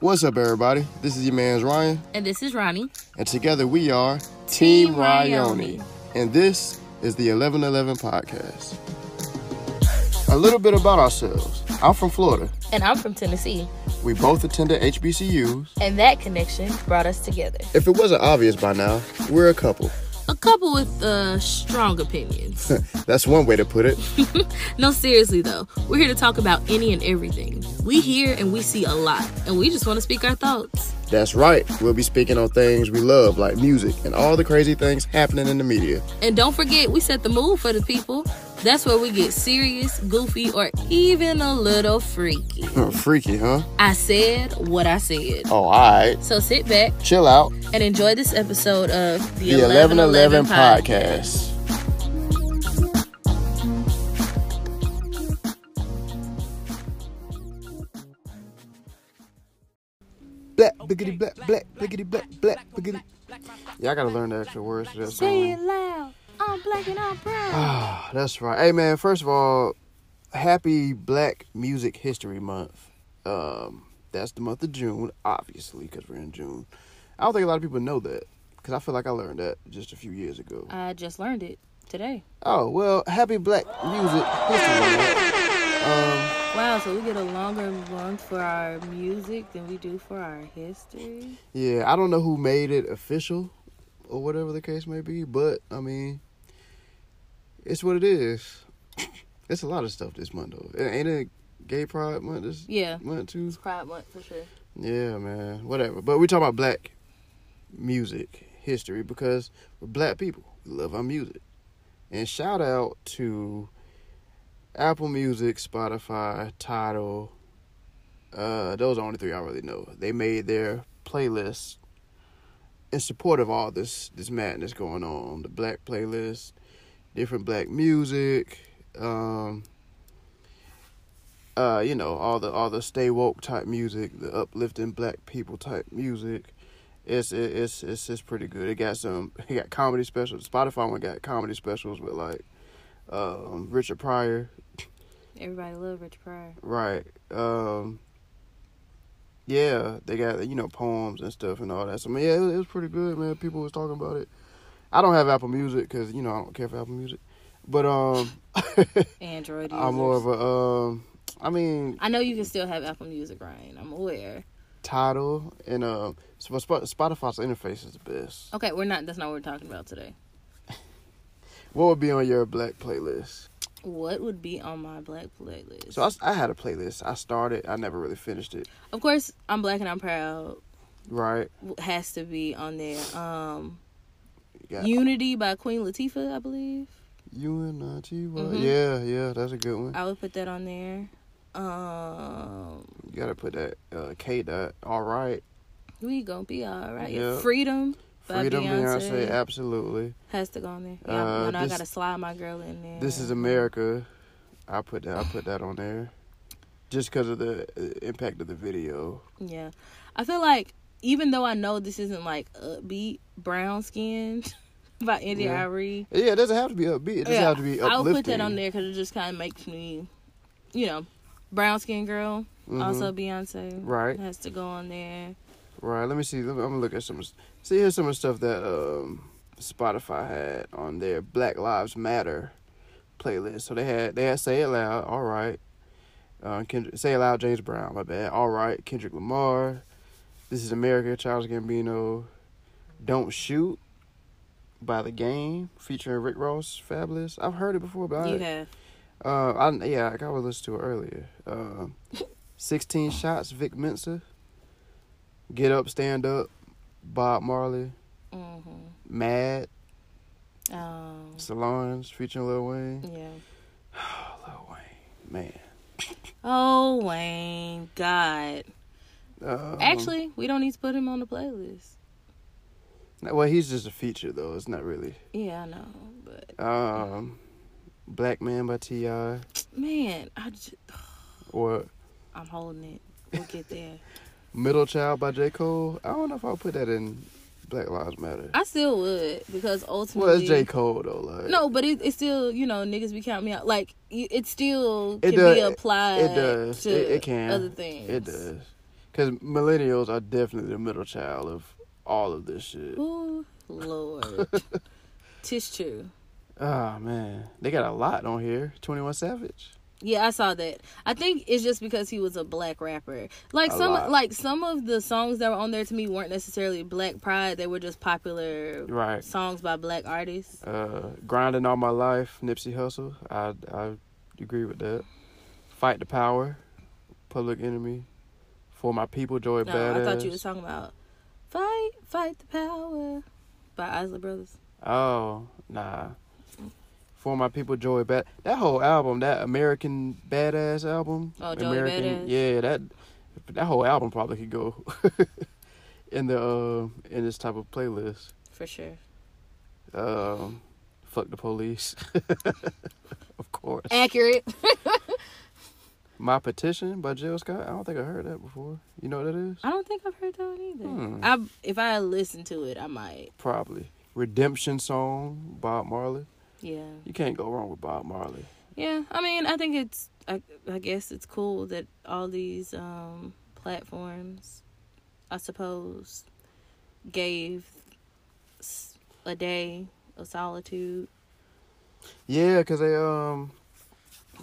What's up, everybody? This is your man's Ryan, And this is Ronnie. and together we are Team, Team Ryoni. Ryoni. And this is the 1111 Podcast. A little bit about ourselves. I'm from Florida. And I'm from Tennessee. We both attended HBCUs. And that connection brought us together. If it wasn't obvious by now, we're a couple. A couple with uh, strong opinions. That's one way to put it. no, seriously though, we're here to talk about any and everything. We hear and we see a lot, and we just want to speak our thoughts. That's right. We'll be speaking on things we love, like music and all the crazy things happening in the media. And don't forget, we set the mood for the people. That's where we get serious, goofy, or even a little freaky. Freaky, huh? I said what I said. Oh, alright. So sit back Chill out. and enjoy this episode of the, The 1111 Podcast. Black, biggity, black, black, biggity, black, black, biggity. Yeah, I gotta learn the extra words to that Say it loud. I'm black and I'm proud. Ah, that's right. Hey, man, first of all, happy Black Music History Month. Um, that's the month of June, obviously, because we're in June. I don't think a lot of people know that, because I feel like I learned that just a few years ago. I just learned it today. Oh, well, happy Black Music History Month. Um, Wow, so we get a longer month for our music than we do for our history. yeah, I don't know who made it official or whatever the case may be, but I mean, it's what it is. It's a lot of stuff this month, though. Ain't it Gay Pride Month this Yeah, month, too? it's Pride Month for sure. Yeah, man. Whatever. But we're talking about black music history because we're black people. We love our music. And shout out to Apple Music, Spotify, Tidal. Uh, those are the only three I really know. They made their playlist in support of all this this madness going on. The black playlist, different black music, um, uh, you know, all the all the stay woke type music, the uplifting black people type music. It's it, it's it's it's pretty good. It got some. It got comedy specials. Spotify one got comedy specials with like um, Richard Pryor, Everybody love Richard Pryor. right? Um, yeah, they got you know poems and stuff and all that. So I mean, yeah, it was, it was pretty good, man. People was talking about it. I don't have Apple Music because you know I don't care for Apple Music, but um, Android users. I'm more of a um. I mean, I know you can still have Apple Music, right? I'm aware. Tidal and um, Sp- Spotify's interface is the best. Okay, we're not. That's not what we're talking about today. What would be on your black playlist? What would be on my black playlist? So I had a playlist. I started. I never really finished it. of course, I'm black and I'm proud. Right. Has to be on there. Um, Unity by Queen Latifah, I believe. UNITY. Mhm. Yeah, yeah, that's a good one. I would put that on there. Um, You gotta put that uh, K dot. All right. we gonna be all right. Yeah. Freedom Freedom, Beyonce. Beyonce. Absolutely. has to go on there. Yeah, Uh, I know I gotta slide my girl in there. This is America. I put that. I put that on there. Just because of the uh, impact of the video. Yeah, I feel like even though I know this isn't like upbeat, brown skin by Indy Yeah. Arie. Yeah, it doesn't have to be upbeat. It doesn't Yeah, have to be I'll put that on there because it just kind of makes me, you know, brown skin girl. Mhm. Also Beyonce. Right. has to go on there. Right. Let me see. Let me, I'm gonna look at some. See, here's some of the stuff that um, Spotify had on their Black Lives Matter playlist. So they had they had Say It Loud. All right. Uh, Kendrick, Say It Loud. James Brown. My bad. All right. Kendrick Lamar. This is America. Charles Gambino. Don't Shoot by the Game featuring Rick Ross. Fabolous. I've heard it before, but you I, have. uh, I yeah, I got to listen to it earlier. Um, Sixteen shots. Vic Mensa. Get up, stand up. Bob Marley. Mm-hmm. Mad. Um, Solange featuring Lil Wayne. yeah. Lil Wayne, man. Oh Wayne, God. Um, Actually, we don't need to put him on the playlist. well, he's just a feature though. It's not really. Yeah, I know, but Um, Black Man by T.I. man, I just, What? I'm holding it. We'll get there. Middle Child by J Cole. I don't know if I'll put that in Black Lives Matter. I still would because ultimately. Well, it's J Cole though. Like No, but it, it's still you know niggas be counting me out. Like it still It can does- be applied. it does. To It- it can. other things. It does. Because millennials are definitely the middle child of all of this shit. Ooh, Lord. Tish true. Oh man, they got a lot on here. Twenty One Savage. Yeah, I saw that. I think it's just because he was a black rapper. Like A some lot. like some of the songs that were on there to me weren't necessarily black pride. They were just popular Right. songs by black artists. Uh, grinding all my life, Nipsey Hussle. I I agree with that. Fight the power, Public Enemy. For my people, Joy No, Badass. I thought you was talking about Fight, Fight the Power by Isley Brothers. Oh, nah. For my people, Joy Bad. That whole album, that American Badass album. Oh, Joey American, Badass? Yeah, that that whole album probably could go in the uh, in this type of playlist. For sure. Um, fuck the police, of course. Accurate. My petition by Jill Scott. I don't think I heard that before. You know what that is? I don't think I've heard that one either. Hmm. I if I listened to it, I might. Probably. Redemption song, Bob Marley. Yeah. You can't go wrong with Bob Marley. Yeah, I mean, I think it's, I, I guess it's cool that all these um, platforms, I suppose, gave a day of solitude. Yeah, cause they um,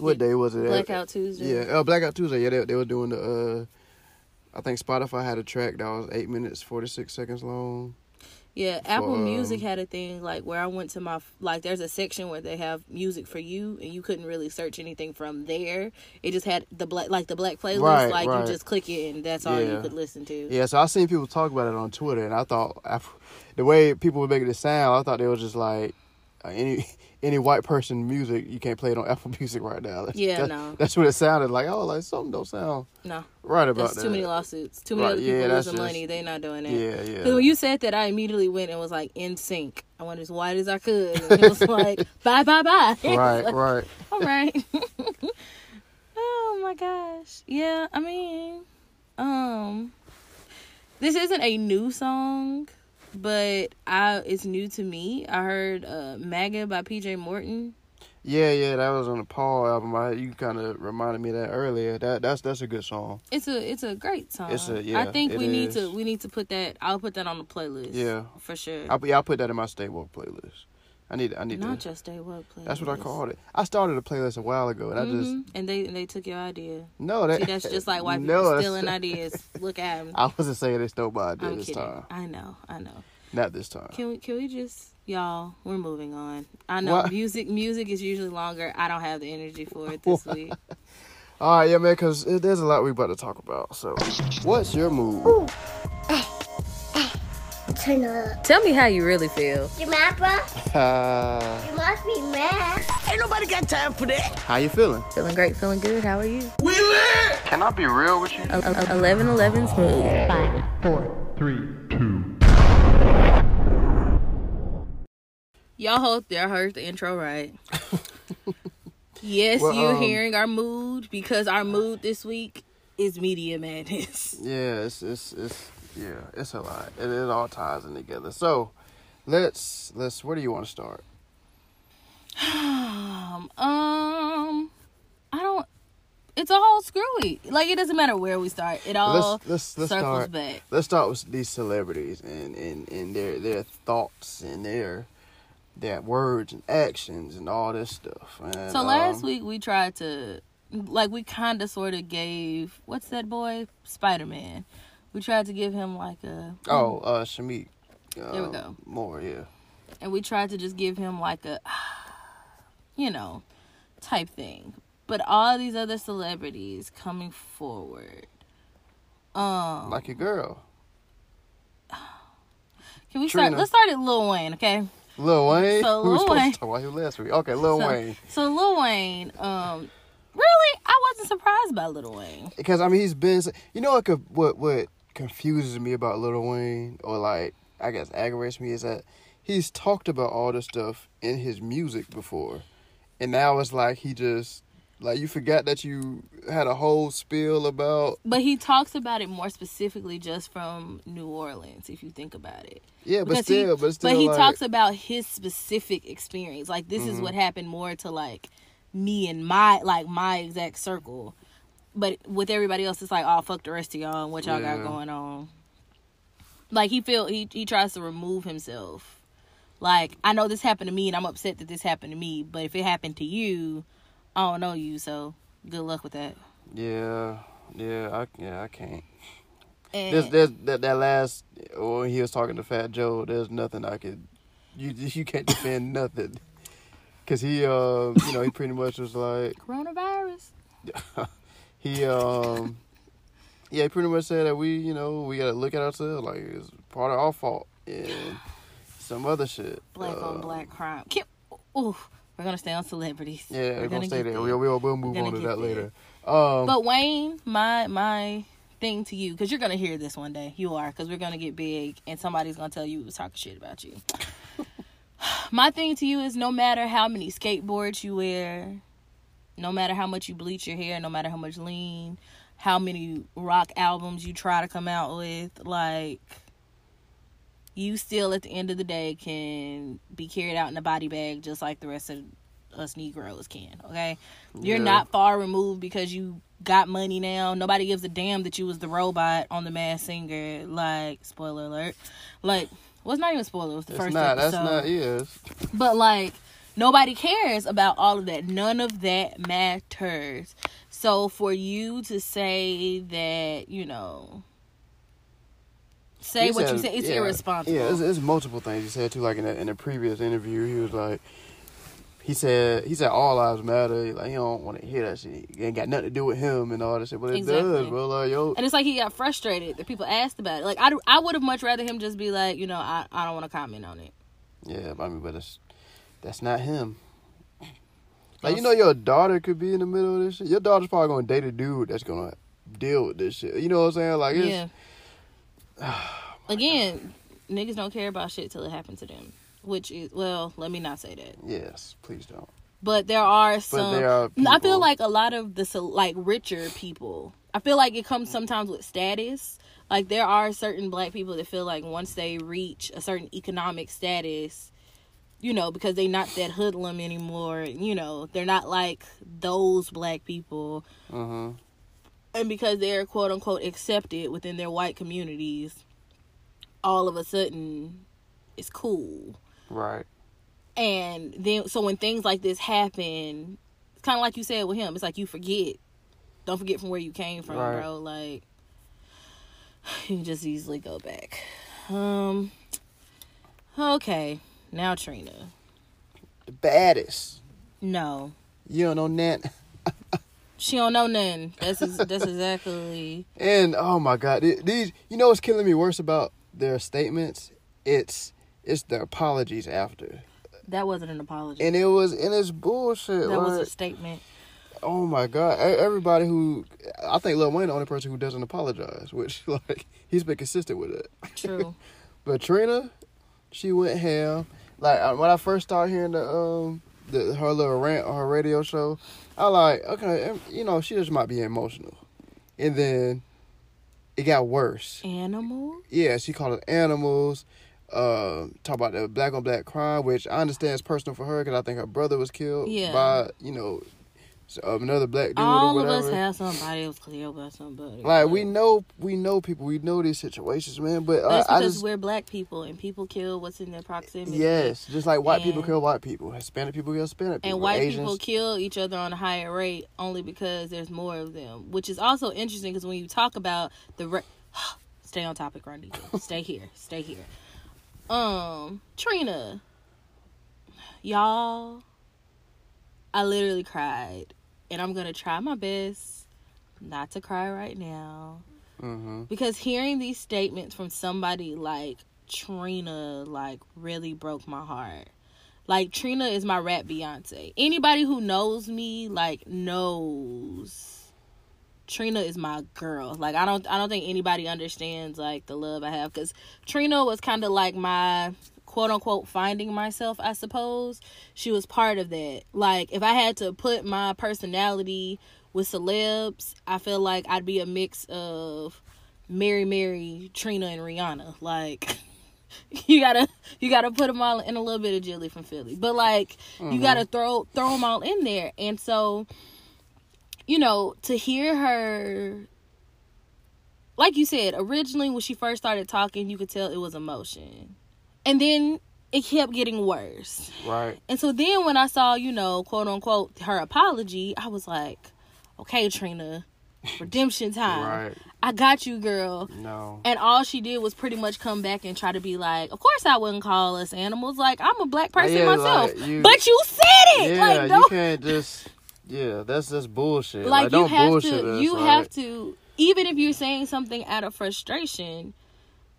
what day was it? Blackout Tuesday. Yeah, uh, Blackout Tuesday. Yeah, they they were doing the. uh I think Spotify had a track that was eight minutes forty six seconds long. Yeah, Apple um, Music had a thing like where I went to my like. There's a section where they have music for you, and you couldn't really search anything from there. It just had the black like the black playlist. Right, like right. you just click it, and that's all you could listen to. Yeah, so I seen people talk about it on Twitter, and I thought af- the way people were making it sound, I thought they was just like uh, any any white person music you can't play it on Apple Music right now. That's, Yeah, that- no. that's what it sounded like. Oh, like something don't sound No, right about that's that. too many lawsuits. Too many Right, other people that's losing just- money. They're not doing that. Yeah, Because yeah. when you said that, I immediately went and was like in sync. I went as white as I could. And it was like bye bye bye. right, right. All right. oh my gosh. Yeah, I mean, um, this isn't a new song, but I it's new to me. I heard uh, "MAGA" by PJ Morton. Yeah, yeah, that was on the Paul album. I, you kind of reminded me of that earlier. That that's that's a good song. It's a it's a great song. It's a yeah, I think we need to we need to put that. I'll put that on the playlist. Yeah. for sure. I'll, yeah, I'll put that in my stay woke playlist. I need I need Not to. just a work playlist. That's what I called it. I started a playlist a while ago, and I just Mhm. and they and they took your idea. no that See, that's just like white people no, that's- stealing ideas. Look at them. I wasn't saying they stole my idea I'm this kidding. time. I know, I know. Not this time. Can we can we just y'all? We're moving on. I know What? music music is usually longer. I don't have the energy for it this week. All right, yeah, man, because there's a lot we about to talk about. So, what's your mood? Turn up. Tell me how you really feel. You mad, bro? Uh, You must be mad. Ain't nobody got time for that. How you feeling? Feeling great, feeling good. How are you? We lit! Can I be real with you? Eleven eleven smooth. Five, four. Y'all hope y'all heard the intro right. yes, Well, you're um, hearing our mood because our mood this week is media madness. Yeah, it's it's it's yeah, it's a lot. It, it all ties in together. So, let's let's. Where do you want to start? Um, um, I don't. It's all screwy. Like it doesn't matter where we start. It all let's let's let's circles start. back. Let's start with these celebrities and and and their their thoughts and their their words and actions and all this stuff. And, So last um, week we tried to, like, we kind of sort of gave what's that boy Spider Man. We tried to give him like a Oh, uh, Shameik. Uh, There we go. More, yeah. and we tried to just give him like a, you know, type thing. But all these other celebrities coming forward. Um, Like your girl, can we start? Let's start at Lil Wayne, okay? Lil Wayne. So we Lil supposed Wayne- to talk about him last week. Okay, Lil so, Wayne. So Lil Wayne, um, really, I wasn't surprised by Lil Wayne. Because I mean, he's been. You know what? could- What what confuses me about Lil Wayne, or like I guess aggravates me, is that he's talked about all this stuff in his music before, and now it's like he just like you forgot that you had a whole spiel about. But he talks about it more specifically just from New Orleans, if you think about it. Yeah, but Because still, he, but still, but he like, talks about his specific experience. Like this Mm-hmm. is what happened more to like me and my like my exact circle. But with everybody else, it's like, oh fuck the rest of y'all and what y'all got going on. Like he feel he he tries to remove himself. Like I know this happened to me and I'm upset that this happened to me, but if it happened to you, I don't know you, so good luck with that. Yeah, yeah, I yeah, I can't. And There's, there's that that last when he was talking to Fat Joe. There's nothing I could. You you can't defend nothing. Cause he um you know he pretty much was like coronavirus. he um yeah he pretty much said that we you know we gotta look at ourselves like it's part of our fault and some other shit. Black on Uh, black crime. Ooh, we're gonna stay on celebrities. Yeah, we're gonna stay get there. We'll, we'll we'll move on gonna that there. later. Um, But Wayne, my my thing to you, because you're gonna hear this one day. You are, because we're gonna get big, and somebody's gonna tell you we was talking shit about you. my thing to you is, no matter how many skateboards you wear, no matter how much you bleach your hair, no matter how much lean, how many rock albums you try to come out with, like. You still, at the end of the day, can be carried out in a body bag just like the rest of us Negroes can. Okay, you're Yeah. not far removed because you got money now. Nobody gives a damn that you was the robot on the Masked Singer. Like, spoiler alert. Like, well, it's not even spoiler. It was the it's first not. episode. That's not. Yes. But like, nobody cares about all of that. None of that matters. So for you to say that, you know, say He what you say, it's yeah, irresponsible. Yeah, it's, it's multiple things he said too. Like in a, in a previous interview, he was like, he said he said all lives matter. Like he don't want to hear that shit. It ain't got nothing to do with him and all that shit, but it Exactly. does, bro. Like yo, And it's like he got frustrated that people asked about it. Like I, I would have much rather him just be like, you know, I, I don't want to comment on it. yeah. I mean, but it's that's not him. Like you know, your daughter could be in the middle of this shit. Your daughter's probably gonna date a dude that's gonna deal with this shit. You know what I'm saying? Like it's yeah. Again, niggas don't care about shit till it happens to them. Which is well, let me not say that. yes. Please don't. But there are some. there are I feel like a lot of the like richer people. I feel like it comes sometimes with status. Like there are certain black people that feel like once they reach a certain economic status, you know, because they're not that hoodlum anymore. You know, they're not like those black people, Uh huh. and because they're quote unquote accepted within their white communities, all of a sudden, it's cool. Right. And then, so when things like this happen, it's kind of like you said with him. It's like you forget. Don't forget from where you came from, Right. bro. Like you can just easily go back. Um. Okay, now Trina. The baddest. No, You don't know that. she don't know nothing. That's that's exactly. And oh my god, th- these you know what's killing me worse about their statements? It's it's the apologies after. That wasn't an apology. And it was and it's bullshit. that was a statement. oh my god. Everybody who I think Lil Wayne the only person who doesn't apologize, which like he's been consistent with it. True. But Trina, she went ham. Like uh, when I first started hearing the um the her little rant on her radio show, I like okay, you know she just might be emotional, and then it got worse. Animal. Yeah, she called it animals. Uh, talk about the black on black crime, which I understand is personal for her because I think her brother was killed Yeah. by you know another black dude All of us have somebody else killed by somebody. like we know, we know people, we know these situations, man. But uh, That's I because just we're black people and people kill what's in their proximity. Yes, just like white people kill white people, Hispanic people kill Hispanic people, and white Asians. people kill each other on a higher rate only because there's more of them, which is also interesting because when you talk about the ra- stay on topic, Randy. stay here, stay here. Um, Trina, y'all, I literally cried, and I'm gonna try my best not to cry right now hmm because hearing these statements from somebody like Trina like really broke my heart. Like Trina is my rap Beyonce. Anybody who knows me like knows Trina is my girl. Like I don't I don't think anybody understands like the love I have cuz Trina was kind of like my quote unquote finding myself, I suppose. She was part of that. Like if I had to put my personality with celebs, I feel like I'd be a mix of Mary Mary, Trina and Rihanna. Like you gotta you gotta put them all in a little bit of Jilly from Philly, but like you mm-hmm. gotta throw throw them all in there. And so you know, to hear her like you said, originally when she first started talking, you could tell it was emotion. And then it kept getting worse. Right. And so then when I saw, you know, quote unquote, her apology, I was like, okay, Trina, redemption time. Right. I got you, girl. No. And all she did was pretty much come back and try to be like, of course I wouldn't call us animals. Like, I'm a black person Yeah, myself. like, you- but you said it. Yeah, like, you can't just. Yeah, that's just bullshit. like, Like, you don't have bullshit to, us. you have to, even if you're saying something out of frustration,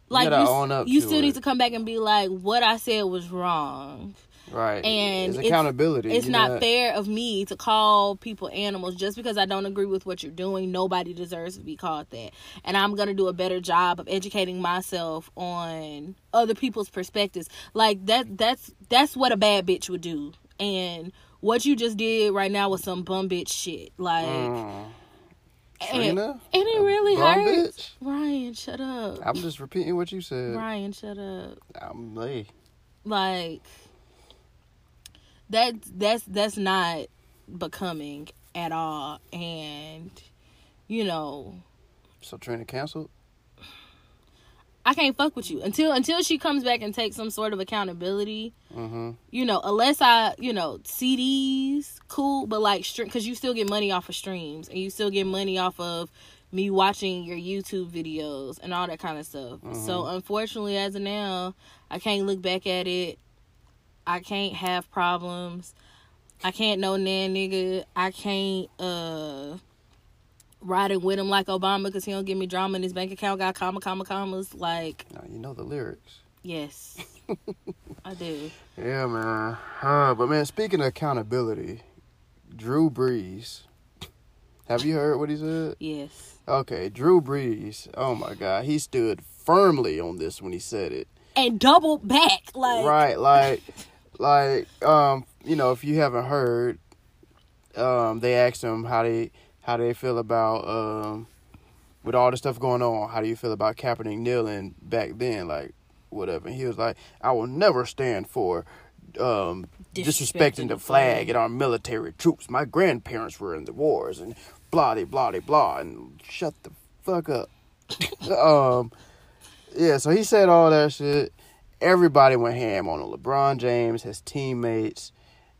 like, you, gotta s- own up you still it. need to come back and be like, what I said was wrong. Right. and it's it's- accountability. It's You're not fair of me to call people animals just because I don't agree with what you're doing. Nobody deserves to be called that. And I'm going to do a better job of educating myself on other people's perspectives. Like that that's that's what a bad bitch would do. And what you just did right now was some bum bitch shit. Like Mm. Trina? and it really Bum hurts. bitch? Ryan, shut up. I'm just repeating what you said. Ryan, shut up. I'm hey. like that that's that's not becoming at all and you know So Trina canceled. I can't fuck with you. Until until she comes back and takes some sort of accountability Mm-hmm. you know unless i you know cds cool but like because you still get money off of streams and you still get money off of me watching your youtube videos and all that kind of stuff so unfortunately as of now i can't look back at it. I can't have problems. I can't know nan nigga. I can't uh riding with him like obama because he don't give me drama and his bank account got comma comma commas like Now you know the lyrics. yes i do Yeah, man. Uh, but man, speaking of accountability, Drew Brees. Have you heard what he said? yes Okay, Drew Brees. Oh my God, he stood firmly on this when he said it. and double back like right, like, like, um, you know, if you haven't heard, um, they asked him how they how do they feel about um, with all the stuff going on. How do you feel about Kaepernick kneeling back then? Like, whatever. And he was like, I will never stand for um disrespecting, Disrespecting the flag flag. and our military troops. My grandparents were in the wars and blah de blah de blah and shut the fuck up. um yeah, so he said all that shit. Everybody went ham on him. LeBron James, his teammates,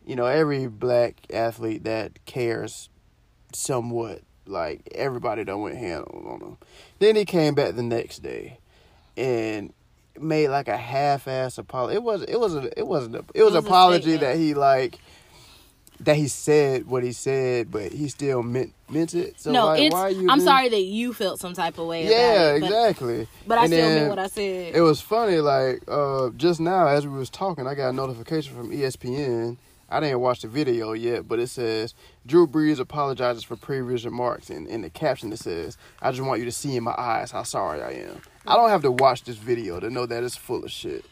you know, every black athlete that cares somewhat. Like everybody done went ham on him. Then he came back the next day and made like a half-ass apology. It was it was a, it wasn't a, it was, was apology that he like that he said what he said, but he still meant meant it. So no, like, it's. why are you? I'm sorry that you felt some type of way. Yeah, about it, but- exactly. But, I And still meant what I said. It was funny, like uh, just now as we was talking, I got a notification from ESPN. I didn't watch the video yet, but it says Drew Brees apologizes for previous remarks, and in the caption it says, "I just want you to see in my eyes how sorry I am." I don't have to watch this video to know that it's full of shit.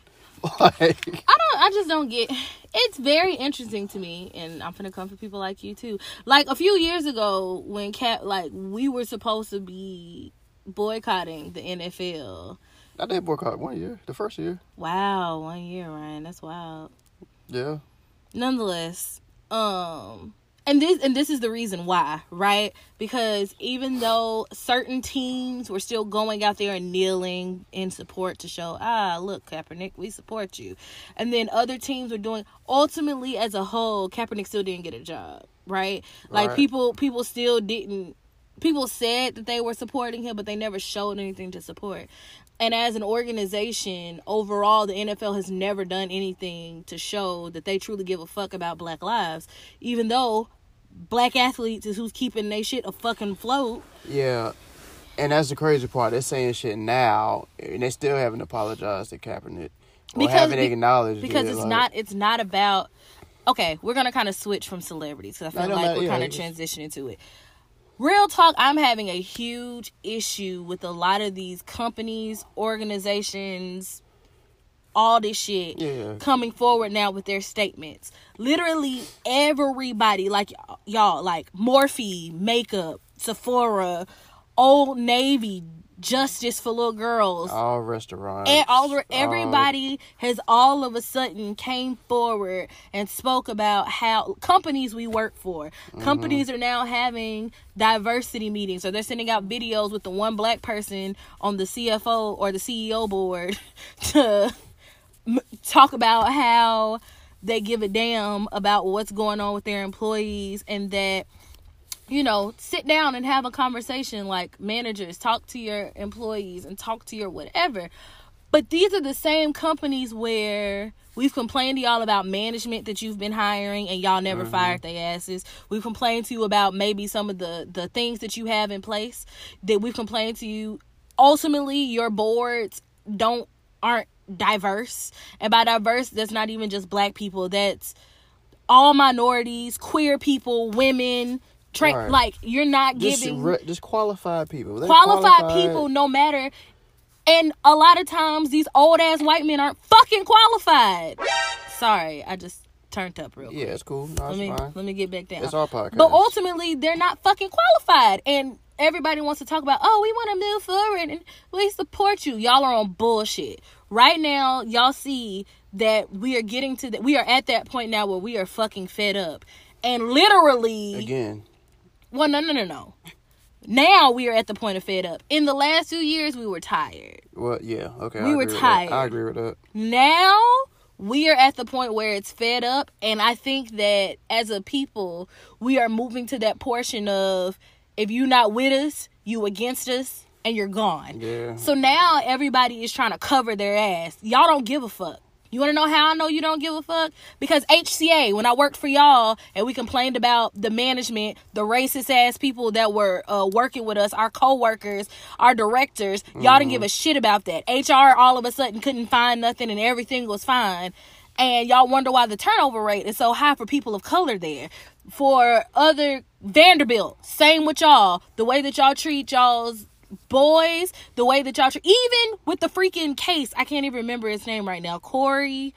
like, I don't. I just don't get. It's very interesting to me, and I'm gonna come for people like you too. Like a few years ago, when cat like we were supposed to be boycotting the NFL. I did boycott one year, the first year. Wow, one year, Ryan. That's wild. Yeah, nonetheless um and this and this is the reason why right? Because even though certain teams were still going out there and kneeling in support to show ah look Kaepernick we support you and then other teams were doing ultimately as a whole Kaepernick still didn't get a job right? Like Right. people people still didn't people said that they were supporting him but they never showed anything to support and as an organization, overall, the NFL has never done anything to show that they truly give a fuck about black lives, even though black athletes is who's keeping they shit a fucking float. yeah, and that's the crazy part. They're saying shit now, and they still haven't apologized to Kaepernick or Because- haven't acknowledged Because it, it's like- not it's not about okay, we're gonna kind of switch from celebrities because I feel no, like no, we're yeah, kind of transitioning to it. Real talk, I'm having a huge issue with a lot of these companies, organizations, all this shit Yeah. coming forward now with their statements. Literally everybody, like y'all, like Morphe, makeup, Sephora, Old Navy, justice for little girls. All restaurants. and all all- everybody has all of a sudden came forward and spoke about how companies we work for mm-hmm. companies are now having diversity meetings so they're sending out videos with the one black person on the cfo or the ceo board to talk about how they give a damn about what's going on with their employees and that you know, sit down and have a conversation like managers, talk to your employees and talk to your whatever. But these are the same companies where we've complained to y'all about management that you've been hiring and y'all never mm-hmm. fired their asses. We've complained to you about maybe some of the the things that you have in place that we've complained to you. Ultimately, your boards don't aren't diverse. And by diverse, that's not even just black people. That's all minorities, queer people, women, tra- Right. like you're not giving re- just qualified people. They qualified people no matter and a lot of times these old ass white men aren't fucking qualified sorry i just turned up real quick Yeah, it's cool. No, let it's me fine. let me get back down It's our podcast. but ultimately they're not fucking qualified and everybody wants to talk about oh we want to move forward and we support you y'all are on bullshit right now y'all see that we are getting to that we are at that point now where we are fucking fed up and literally Again, well, no, no, no, no. Now we are at the point of fed up. In the last two years, we were tired. well, yeah, okay. We I were agree with that. tired. I agree with that. Now we are at the point where it's fed up. And I think that as a people, we are moving to that portion of if you're not with us, you against us, and you're gone. Yeah. So now everybody is trying to cover their ass. Y'all don't give a fuck. You want to know how I know you don't give a fuck? Because HCA, when I worked for y'all and we complained about the management, the racist ass people that were uh, working with us, our co-workers, our directors, y'all didn't give a shit about that. HR all of a sudden couldn't find nothing and everything was fine. And y'all wonder why the turnover rate is so high for people of color there. For other Vanderbilt, same with y'all. The way that y'all treat y'all's boys, the way that y'all treat, even with the freaking case, I can't even remember his name right now. Corey,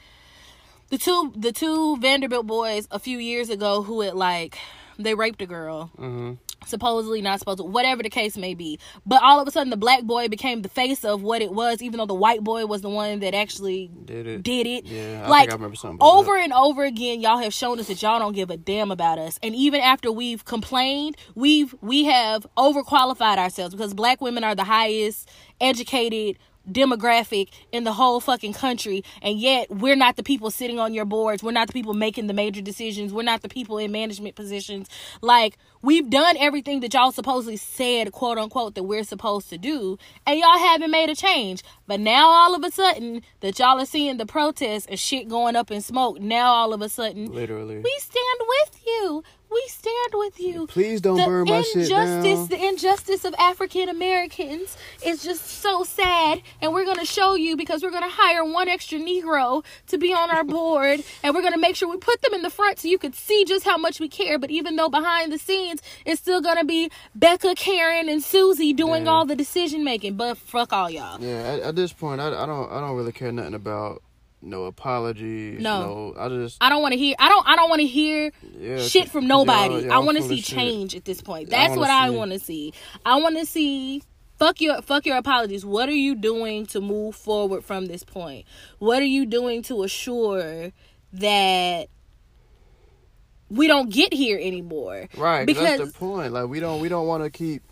the two the two Vanderbilt boys a few years ago who had like they raped a girl. Mm-hmm. Supposedly not supposed to, whatever the case may be. But all of a sudden, the black boy became the face of what it was, even though the white boy was the one that actually Did it? did it. Yeah, I like think I remember something over that. and over again, y'all have shown us that y'all don't give a damn about us. And even after we've complained, we've we have overqualified ourselves because black women are the highest educated demographic in the whole fucking country and yet we're not the people sitting on your boards. We're not the people making the major decisions. We're not the people in management positions. Like we've done everything that y'all supposedly said quote unquote that we're supposed to do and y'all haven't made a change. But now all of a sudden that y'all are seeing the protests and shit going up in smoke now all of a sudden Literally. we stand with you we stand with you Please don't the burn my shit injustice, down. the injustice of African Americans is just so sad, and we're gonna show you because we're gonna hire one extra Negro to be on our board, and we're gonna make sure we put them in the front so you could see just how much we care. But even though behind the scenes, it's still gonna be Becca, Karen, and Susie doing Yeah. all the decision making. But fuck all y'all. Yeah, at, at this point, I, I don't I don't really care nothing about no apologies. No. no I just I don't want to hear. I don't. I don't want to hear yeah, shit from y'all- nobody. y'all I want to see of shit. change at this point. I That's wanna what I want to see. I want to see. Fuck your fuck your apologies. What are you doing to move forward from this point? What are you doing to assure that we don't get here anymore? Right, Because that's the point. Like we don't we don't want to keep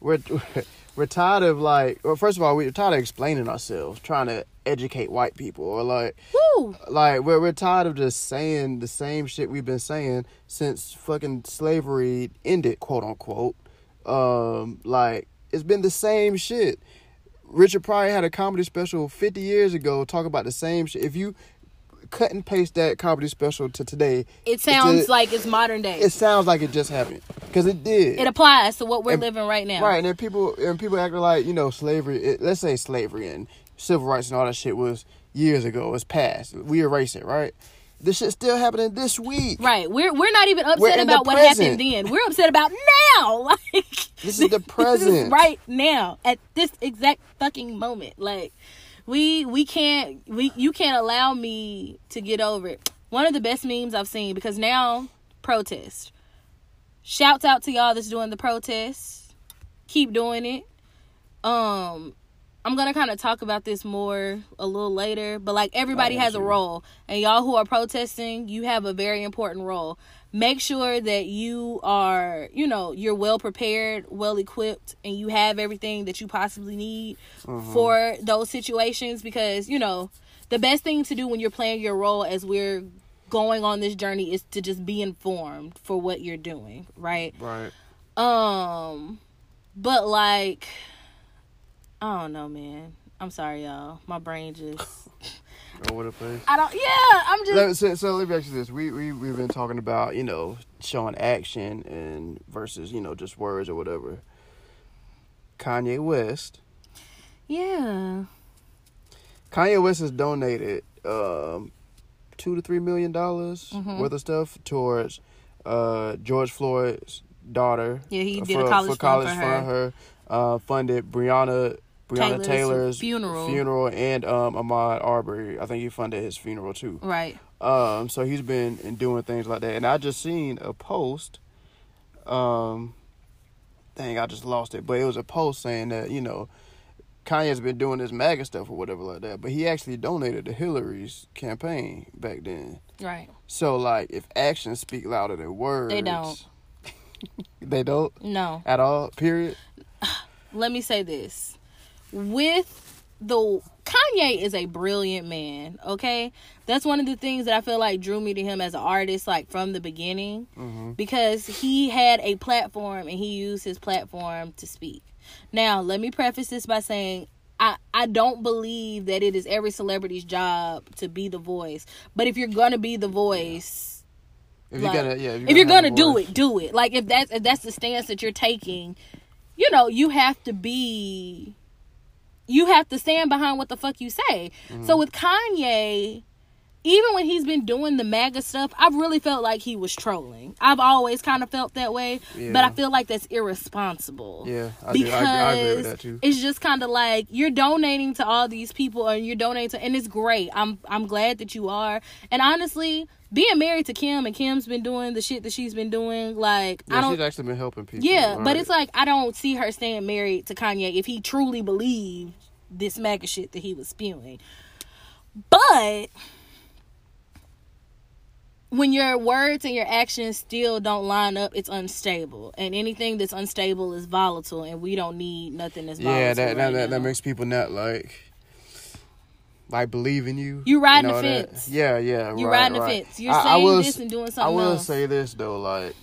we're we're tired of like well first of all we're tired of explaining ourselves, trying to educate white people or like woo, like we're we're tired of just saying the same shit we've been saying since fucking slavery ended, quote unquote. Um, like it's been the same shit. Richard Pryor had a comedy special 50 years ago talk about the same shit. If you cut and paste that comedy special to today, it sounds a- like it's modern day. it sounds like it just happened because it did. it applies to what we're And- living right now. Right, and then people and people acting like you know slavery. It, let's say slavery and civil rights and all that shit was years ago. It's past. We erase it, right? This shit's still happening this week. Right. We're we're not even upset about what happened then. We're upset about now. Like This is the This is present. right now at this exact fucking moment. Like we we can't we you can't allow me to get over it. One of the best memes I've seen because now protest. Shouts out to y'all that's doing the protests. Keep doing it. um I'm gonna kind of talk about this more a little later, but like everybody has a role, and y'all who are protesting, you have a very important role. Make sure that you are, you know, you're well prepared, well equipped, and you have everything that you possibly need for those situations because, you know, the best thing to do when you're playing your role as we're going on this journey is to just be informed for what you're doing, right? Right. Um, but like, I don't know, man. I'm sorry, y'all. My brain just. Over the place. I don't. Yeah, I'm just. So, so let me ask you this: we we we've been talking about you know showing action and versus you know just words or whatever. Kanye West. Yeah. Kanye West has donated um, two to three million dollars Mhm. worth of stuff towards uh, George Floyd's daughter. Yeah, he did a college fund for fund her. Uh, funded Breonna Breonna Taylor's Taylor's funeral. funeral and um, Ahmaud Arbery. I think he funded his funeral too. Right. Um, so he's been in doing things like that, and I just seen a post. Um, dang, I just lost it, but it was a post saying that you know, Kanye's been doing this MAGA stuff or whatever like that, but he actually donated to Hillary's campaign back then. Right. So like, if actions speak louder than words, They don't. they don't No. at all. Period. Let me say this. With the Kanye is a brilliant man, okay? That's one of the things that I feel like drew me to him as an artist like from the beginning hmm because he had a platform and he used his platform to speak. Now, let me preface this by saying I, I don't believe that it is every celebrity's job to be the voice. But if you're gonna be the voice, If Like, you're gonna, yeah, if you're have gonna do voice. it, do it. Like if that's if that's the stance that you're taking, you know, you have to be you have to stand behind what the fuck you say. Mm-hmm. So with Kanye, even when he's been doing the MAGA stuff, I've really felt like he was trolling. I've always kind of felt that way, but I feel like that's irresponsible. Yeah, I, Because I, I agree with that too. it's just kind of like you're donating to all these people and you're donating to and it's great. I'm I'm glad that you are. And honestly, being married to Kim and Kim's been doing the shit that she's been doing, like I don't she's actually been helping people. yeah, but right? it's like I don't see her staying married to Kanye if he truly believed this MAGA shit that he was spewing. But when your words and your actions still don't line up, it's unstable. And anything that's unstable is volatile, and we don't need nothing that's volatile. yeah, that that, right that, that now. makes people not like like believe in you. You riding the all that. fence. Yeah, yeah. You right, riding the fence. You're I- I saying will this and doing something. I will else. say this though, like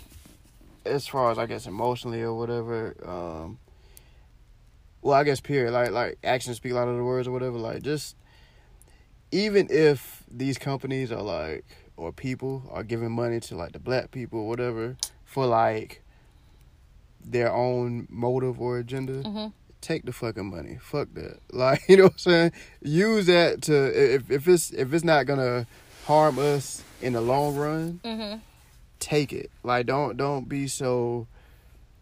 as far as I guess emotionally or whatever, um well I guess period, like like actions speak louder than words or whatever, like just even if these companies are like or people are giving money to like the black people or whatever for like their own motive or agenda, Mhm. Take the fucking money. Fuck that. Like, you know what I'm saying? Use that to if if it's if it's not gonna harm us in the long run, Mhm. take it. Like don't don't be so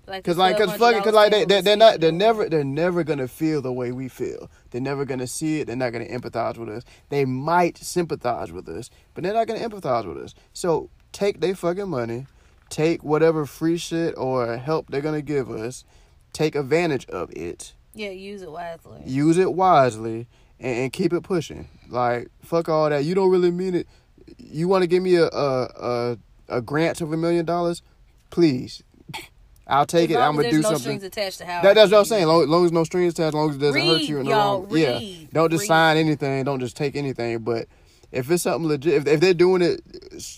Like cuz like cuz fuck $1,200 cuz like they they they're not they're never they're never to feel the way we feel. They're never to see it. They're not to empathize with us. They might sympathize with us, but they're not to empathize with us. So, take their fucking money, take whatever free shit or help they're to give us, take advantage of it Yeah, use it wisely. use it wisely and, and keep it pushing. Like fuck all that. You don't really mean it. You want to give me a a a, a grant of a million dollars? Please, I'll take it. I'm gonna do no something. strings attached to how That, that's what I'm saying. Long, long as no strings attached, as long as it doesn't hurt you in the long. Yeah, don't just read. sign anything. Don't just take anything. But if it's something legit, if, if they're doing it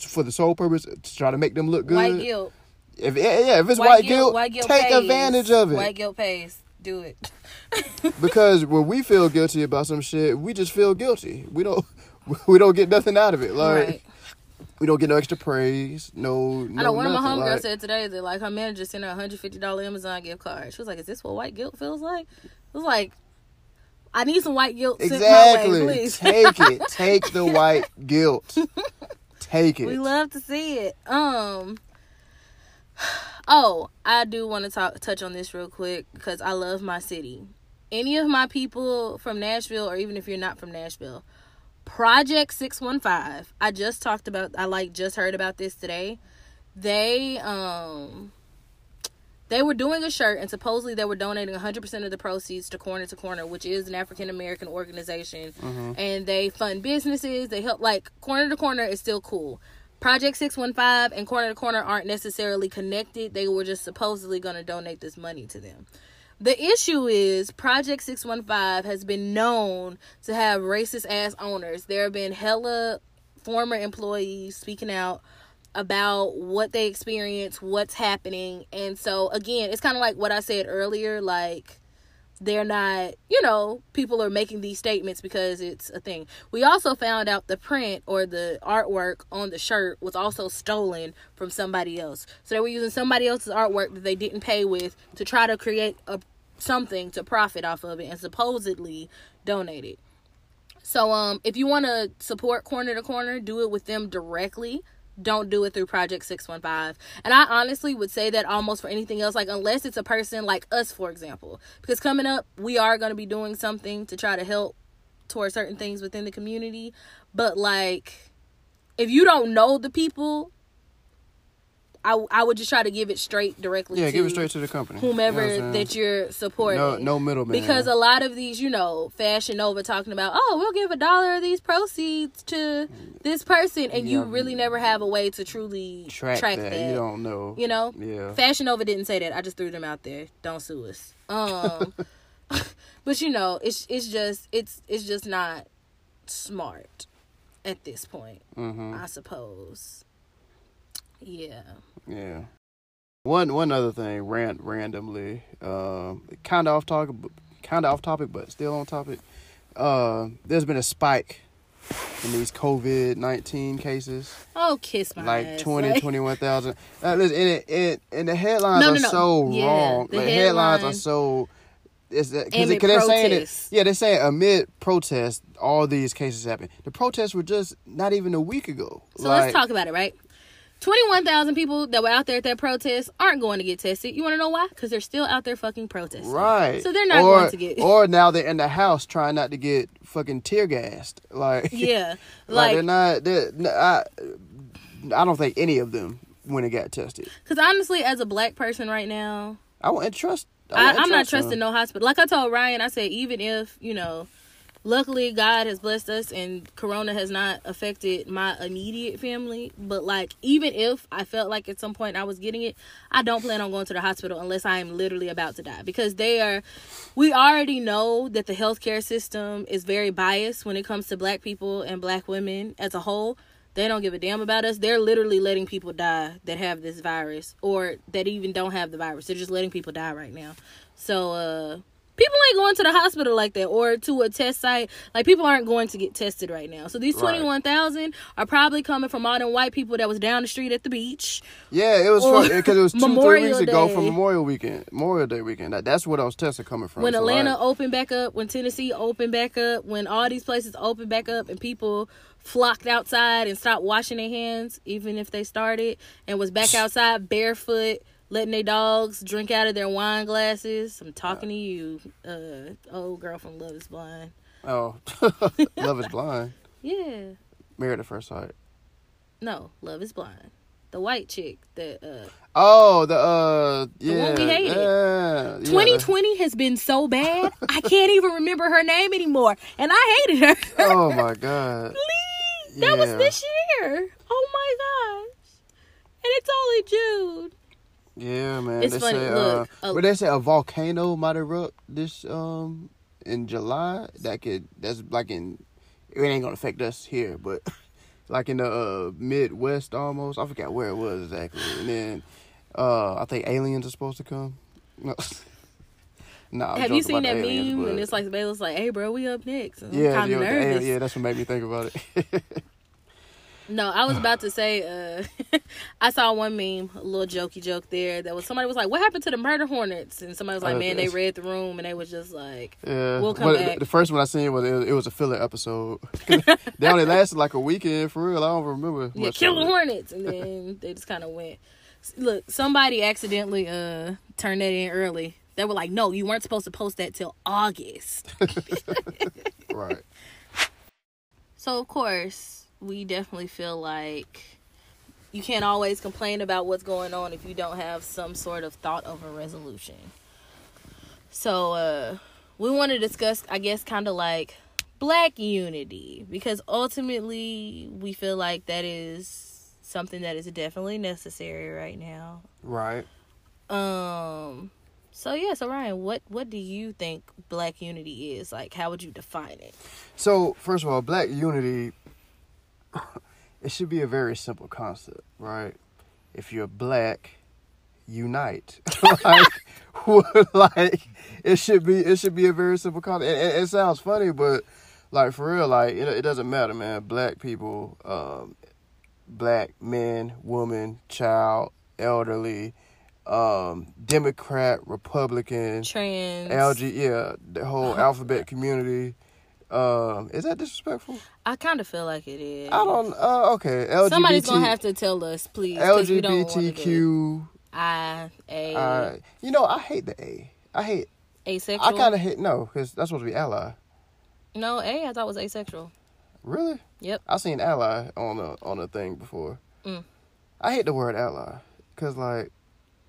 for the sole purpose to try to make them look good, White guilt. If yeah, if it's white, guilt, white guilt take pays. advantage of it. White guilt pays. Do it. because when we feel guilty about some shit, we just feel guilty. We don't we don't get nothing out of it. Like right. we don't get no extra praise. No, no I know one of my nothing. homegirls Like, said today that like her manager sent her a hundred fifty dollar Amazon gift card. She was like, "Is this what white guilt feels like?" It was like, "I need some white guilt exactly. my way, please." Take it. Take the white guilt. Take it. we love to see it. Um. Oh, I do want to talk touch on this real quick because I love my city. Any of my people from Nashville, or even if you're not from Nashville, Project Six One Five. I just talked about. I like just heard about this today. They um they were doing a shirt and supposedly they were donating 100% of the proceeds to corner to corner which is an african american organization and they fund businesses they help like corner to corner is still cool project 615 and corner to corner aren't necessarily connected they were just supposedly going to donate this money to them the issue is Project 615 has been known to have racist ass owners. There have been hella former employees speaking out about what they experience, what's happening. And so again, it's kind of like what I said earlier like they're not, you know, people are making these statements because it's a thing. We also found out the print or the artwork on the shirt was also stolen from somebody else. So they were using somebody else's artwork that they didn't pay with to try to create a something to profit off of it and supposedly donate it. So um if you want to support Corner to Corner, do it with them directly. Don't do it through Project 615. And I honestly would say that almost for anything else like unless it's a person like us for example. Because coming up, we are going to be doing something to try to help towards certain things within the community, but like if you don't know the people, I, I would just try to give it straight directly Yeah, to give it straight to the company. whomever You know that you're supporting. no no middleman. Because a lot of these, you know, Fashion Nova talking about, oh, we'll give a dollar of these proceeds to this person, and you Yeah. really never have a way to truly track, track, that. that. You don't know. You know, Yeah. Fashion Nova didn't say that. I just threw them out there. Don't sue us. Um, but you know, it's it's just it's it's just not smart at this point. hmm I suppose. Yeah. Yeah. One one other thing, ran randomly, um, kind of off topic, kind of off topic, but still on topic. Uh, there's been a spike in these COVID nineteen cases, Oh, kiss my like ass. 20, Like- 21,000. Uh, listen, and, it, it, and the headlines No, are no, no. so Yeah, wrong. the The headlines are headline- so. It's because they're saying it. Yeah, they're saying amid protests, all these cases happen. The protests were just not even a week ago. So like, let's talk about it, right? 21,000 people that were out there at that protest aren't going to get tested. You want to know why? Because they're still out there fucking protesting. Right. So they're not or, going to get. Tested. Or now they're in the house trying not to get fucking tear gassed. Like, yeah. like, Like, they're not. They're, I, I don't think any of them when it got tested. because honestly, as a black person right now, I wouldn't trust. I I'm not trusting no hospital. Like I told Ryan, I said, even if, you know, luckily God has blessed us and Corona has not affected my immediate family, but like, even if I felt like at some point I was getting it, I don't plan on going to the hospital unless I am literally about to die because they are, we already know that the healthcare system is very biased when it comes to black people and black women as a whole. They don't give a damn about us. They're literally letting people die that have this virus or that even don't have the virus. They're just letting people die right now. So, uh, people ain't going to the hospital like that or to a test site. Like, people aren't going to get tested right now. So, these Right. 21,000 are probably coming from all them white people that was down the street at the beach. Yeah, it was because it was two, three Memorial weeks ago Day. from Memorial Weekend, Memorial Day weekend. That, that's where those tests are coming from. when So, Atlanta opened back up, when Tennessee opened back up, when all these places opened back up and people flocked outside and stopped washing their hands, even if they started, and was back outside barefoot, letting their dogs drink out of their wine glasses. I'm talking to you, uh, old girl from Love is Blind. oh, Love is Blind, Yeah. Married at First Sight. No, Love is Blind. The white chick that uh Oh, the uh, The yeah, one we hated. Yeah, yeah, 2020 has been so bad. I can't even remember her name anymore. And I hated her. Oh my god. Please. That was this year. Oh my gosh. And it's only June. Yeah, man. It's they funny, Say, look, uh, uh, but they say a volcano might erupt this um in July. That could that's like in it ain't gonna affect us here, but like in the uh, Midwest almost. I forgot where it was exactly. And then uh I think aliens are supposed to come. No. nah, Have you seen that aliens, meme? but- And it's like Baylor's like, hey bro, we up next. Yeah, I'm kind yeah, of nervous. yeah, that's what made me think about it. No, I was about to say, uh, I saw one meme, a little jokey joke there. That was somebody was like, "What happened to the murder hornets?" And somebody was like, Uh, "Man, they read the room," and they was just like, Yeah, We'll come but back. the first one I seen was it, was- a filler episode. they only lasted like a weekend for real. I don't remember. "Yeah, much kill the hornets," and then they just kind of went. Look, somebody accidentally uh turned that in early. They were like, "No, you weren't supposed to post that till August." Right. So of course, we definitely feel like you can't always complain about what's going on if you don't have some sort of thought of a resolution. So, uh, we want to discuss, I guess, kind of like black unity because ultimately we feel like that is something that is definitely necessary right now. Right. Um. So yeah. So Ryan, what what do you think black unity is? Like, how would you define it? So first of all, black unity. It should be a very simple concept, right? If you're black, unite. like, like it should be. It should be a very simple concept. It, it, it sounds funny, but like for real, like it, it doesn't matter, man. Black people, um, black men, woman, child, elderly, um, Democrat, Republican, Trans. LG, yeah, the whole alphabet community. Um, is that disrespectful? I kind of feel like it is. I don't. Uh, okay, LGBT. Somebody's gonna have to tell us, please. 'cause we don't wanna LGBTQ. I a Uh, you know, I hate the A. I hate. asexual. I kind of hate no, because that's supposed to be ally. no a. I thought was asexual. Really? Yep. I seen ally on a on a thing before. Mm. I hate the word ally, cause like,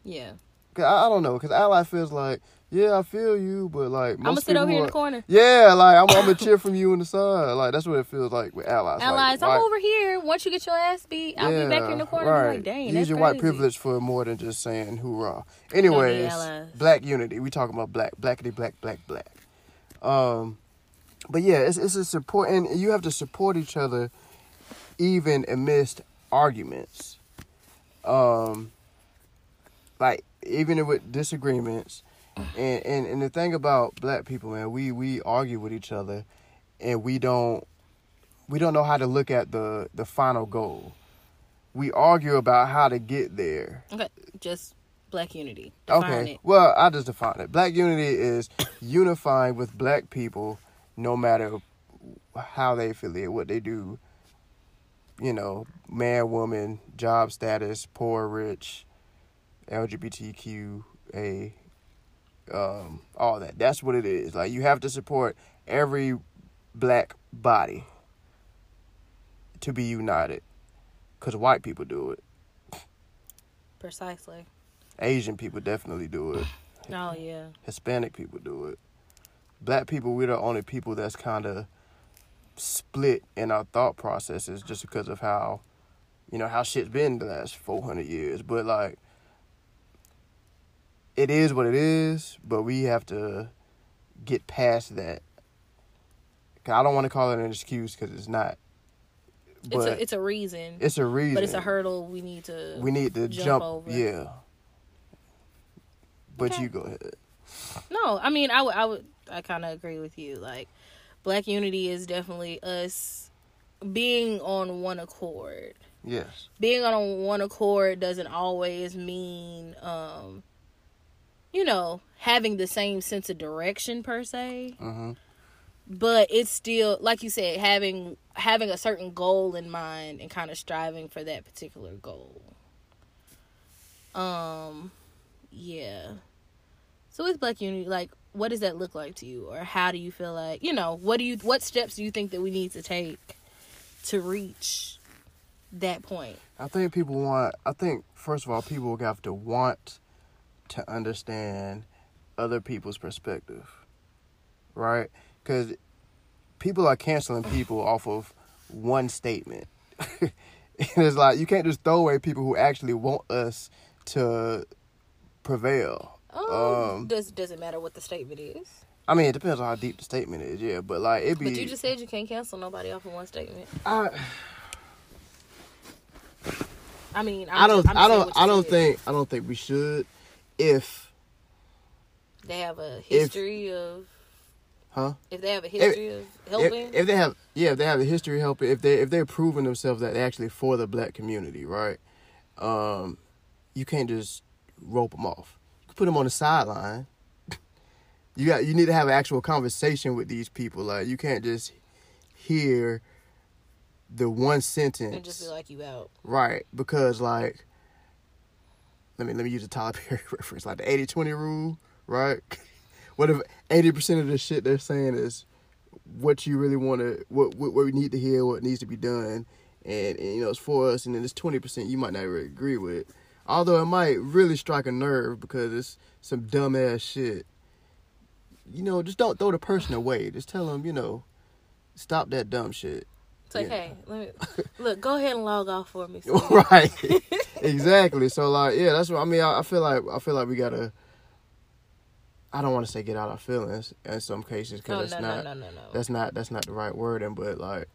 Yeah. 'Cause I, I don't know, cause ally feels like, yeah, I feel you, but like, I'm gonna most sit over people here in the corner. Yeah, like I'm, I'm gonna cheer from you on the side. Like that's what it feels like with allies. like, Allies, I'm white- over here. Once you get your ass beat, I'll be back here in the corner. Right. Like, dang, Use that's your white privilege for more than just saying hoorah. Anyways, black unity. We talking about black, blackity, black, black, black. Um, but yeah, it's it's a support, and you have to support each other, even amidst arguments. Um, like even with disagreements, and and and the thing about black people, man, we we argue with each other, and we don't we don't know how to look at the the final goal. We argue about how to get there. Okay, just black unity. Define okay. it. Well, I just define it. Black unity is unifying with black people no matter how they affiliate, what they do. You know, man, woman, job status, poor, rich, LGBTQA, um, all that. That's what it is. Like you have to support every black body to be united. Cause white people do it. Precisely. Asian people definitely do it. Oh yeah. Hispanic people do it. Black people, we're the only people that's kind of split in our thought processes just because of how, you know, how shit's been the last 400 years. But, like, it is what it is, but we have to get past that. I don't want to call it an excuse because it's not. But It's a it's a reason. it's a reason. but it's a hurdle we need to We need to jump jump. over. Yeah. But Okay. you go ahead. No, I mean I would I would I kind of agree with you. Like black unity is definitely us being on one accord. Yes. Being on one accord doesn't always mean um you know, having the same sense of direction per se, Mm-hmm. but it's still like you said having having a certain goal in mind and kind of striving for that particular goal. Um yeah. So with Black Unity, like, what does that look like to you, or how do you feel like, you know, what do you, what steps do you think that we need to take to reach that point? I think people want. I think first of all, people have to want to understand other people's perspective, right? Because people are canceling people off of one statement. and it's like you can't just throw away people who actually want us to prevail. Um, Um, does does it matter what the statement is? I mean, it depends on how deep the statement is, yeah. But like, it be. But you just said you can't cancel nobody off of one statement. I, I mean, I'm I don't. just- I'm I don't. I don't think. I don't think we should. If they have a history of. Huh? If they have a history of helping, If, if they have, yeah, if they have the history helping, if they if they're proving themselves that they're actually for the black community, right? Um, you can't just rope them off. You can put them on the sideline. You got you need to have an actual conversation with these people. Like you can't just hear the one sentence and just be like you out. Right, because like let me let me use a Tyler Perry reference, like the 80-20 rule, right? What if eighty percent of the shit they're saying is what you really want to, what, what what we need to hear, what needs to be done, and, and you know it's for us, and then twenty percent you might not really agree with. Although it might really strike a nerve because it's some dumbass shit. You know, just don't throw the person away. Just tell them, you know, stop that dumb shit. It's like, Yeah. hey, let me look. Go ahead and log off for me. right exactly so like yeah that's what i mean I, I feel like i feel like we gotta i don't want to say get out of our feelings in some cases because no, that's no, not no, no, no. that's not that's not the right wording but like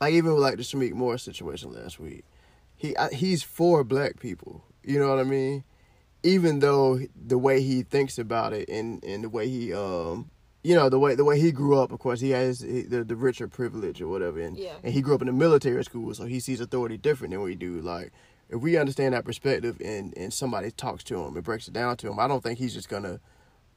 like even with like the Shameik Moore situation last week he I, he's for black people you know what i mean even though the way he thinks about it and and the way he um you know the way the way he grew up of course he has the the richer privilege or whatever and Yeah. and he grew up in a military school so he sees authority different than we do like if we understand that perspective and and somebody talks to him and breaks it down to him i don't think he's just gonna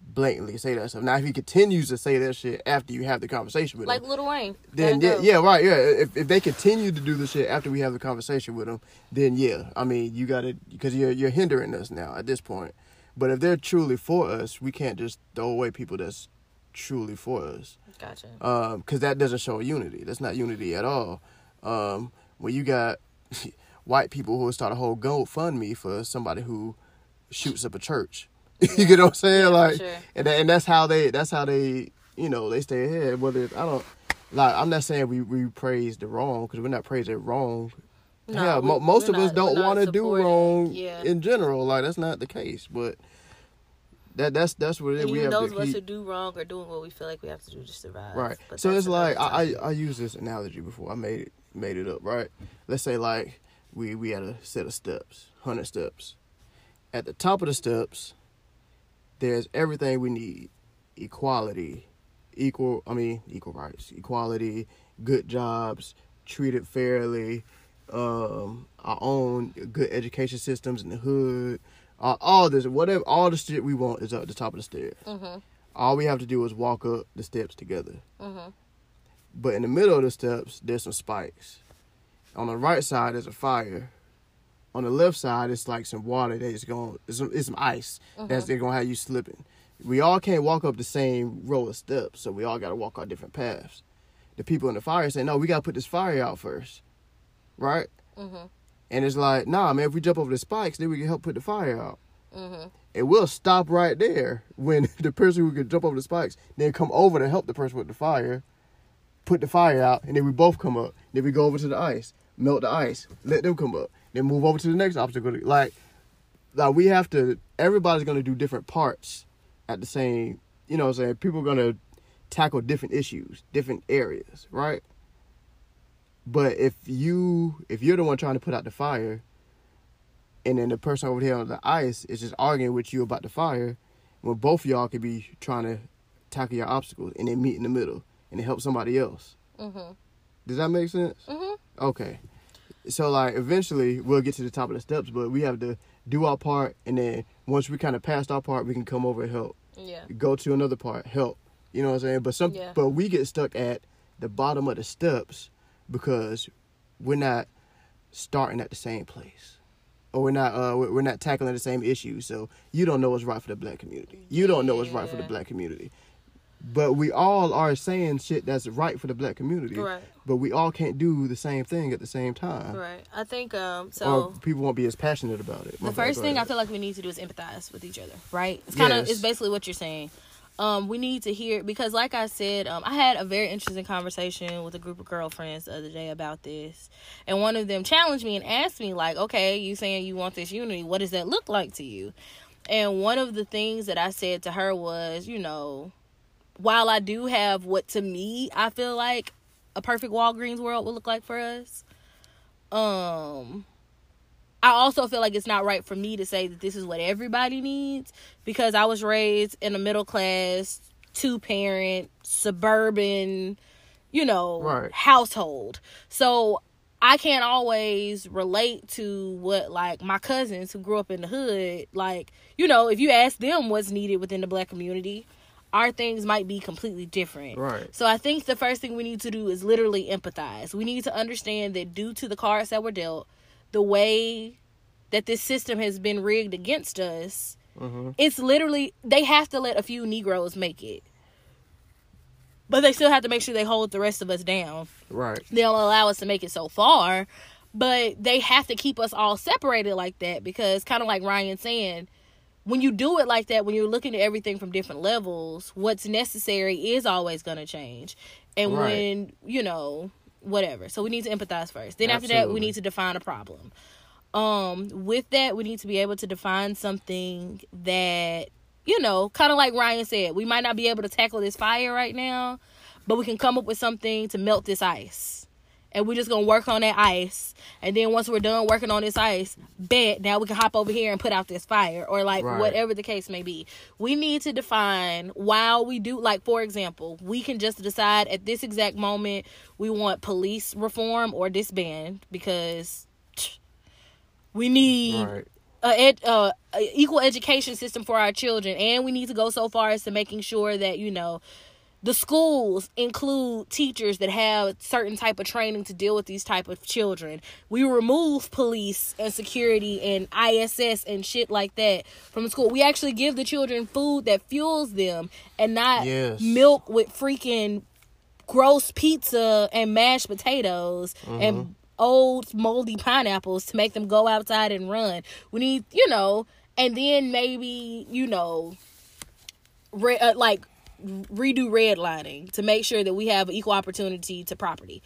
blatantly say that stuff now if he continues to say that shit after you have the conversation with him. like Lil Wayne. then yeah, go. yeah, right, yeah. If if they continue to do the shit after we have the conversation with them, then yeah, I mean, you got to because you're you're hindering us now at this point. But if they're truly for us, we can't just throw away people that's truly for us, Gotcha. um, because that doesn't show unity. That's not unity at all. Um, when you got white people who start a whole GoFundMe for somebody who shoots up a church, you get what I'm saying? Yeah, like, sure. and and that's how they that's how they you know they stay ahead. Whether I don't like I'm not saying we we praise the wrong because we're not praising wrong. No, yeah, we- most of us don't want to do wrong Yeah. in general. Like that's not the case, but that that's that's what it is. We have those to of us who do wrong are doing what we feel like we have to do to survive. Right. But so it's like I, I. I used this analogy before. I made it made it up. Right. Let's say like we we had a set of steps, hundred steps. At the top of the steps, there's everything we need: equality, equal. I mean, equal rights, equality, good jobs, treated fairly, um, our own good education systems in the hood. Uh, all this, whatever, all the shit we want is at the top of the stairs. Mhm. All we have to do is walk up the steps together. Mhm. But in the middle of the steps, there's some spikes. On the right side, there's a fire. On the left side, it's like some water that's going. It's some, it's some ice that's they're gonna have you slipping. We all can't walk up the same row of steps, so we all got to walk our different paths. The people in the fire say, "No, we got to put this fire out first, right?" Mhm. And it's like, "Nah, man. If we jump over the spikes, then we can help put the fire out." Mhm. And we'll stop right there when the person who can jump over the spikes then come over to help the person with the fire, put the fire out, and then we both come up. Then we go over to the ice, melt the ice, let them come up, then move over to the next obstacle. Like, like we have to. Everybody's gonna do different parts at the same. You know, what I'm saying people are gonna tackle different issues, different areas, right? But if you if you're the one trying to put out the fire, and then the person over here on the ice is just arguing with you about the fire, when both of y'all could be trying to tackle your obstacles and then meet in the middle and help somebody else. Mhm. Does that make sense? Mhm. Okay. So like eventually we'll get to the top of the steps, but we have to do our part, and then once we kind of passed our part, we can come over and help. Yeah. Go to another part, help. You know what I'm saying? But some, Yeah. but we get stuck at the bottom of the steps because we're not starting at the same place, or we're not uh we're we're not tackling the same issues. So you don't know what's right for the black community. You don't know what's right for the black community. But we all are saying shit that's right for the black community. Right. But we all can't do the same thing at the same time. Right. I think um Or so people won't be as passionate about it. My the first go thing I feel like we need to do is empathize with each other, right? It's kind of Yes. it's basically what you're saying. Um, we need to hear because, like I said, um, I had a very interesting conversation with a group of girlfriends the other day about this, and one of them challenged me and asked me, like, "Okay, you saying you want this unity? What does that look like to you?" And one of the things that I said to her was, you know, while I do have what to me I feel like a perfect Walgreens world would look like for us, um I also feel like it's not right for me to say that this is what everybody needs because I was raised in a middle class, two parent, suburban, you know, Right. household. So I can't always relate to what like my cousins who grew up in the hood, like, you know, if you ask them what's needed within the black community, our things might be completely different. Right. So I think the first thing we need to do is literally empathize. We need to understand that due to the cards that were dealt, the way that this system has been rigged against us, Mhm. it's literally they have to let a few Negroes make it. but they still have to make sure they hold the rest of us down. Right. They'll allow us to make it so far, but they have to keep us all separated like that because, kind of like Ryan saying, when you do it like that, when you're looking at everything from different levels, what's necessary is always going to change. And Right. when, you know, whatever. So we need to empathize first. Then after that, we need to define a problem. Um, with that, we need to be able to define something that, you know, kind of like Ryan said, we might not be able to tackle this fire right now, but we can come up with something to melt this ice. And we're just gonna work on that ice. And then once we're done working on this ice, bet now we can hop over here and put out this fire or like Right. whatever the case may be. We need to define while we do like for example, we can just decide at this exact moment we want police reform or disband because we need Right. a, ed, uh, a equal education system for our children and we need to go so far as to making sure that you know the schools include teachers that have certain type of training to deal with these type of children we remove police and security and iss and shit like that from the school we actually give the children food that fuels them and not Yes. milk with freaking gross pizza and mashed potatoes and old moldy pineapples to make them go outside and run. We need, you know, and then maybe, you know, re- uh, like redo redlining to make sure that we have equal opportunity to property.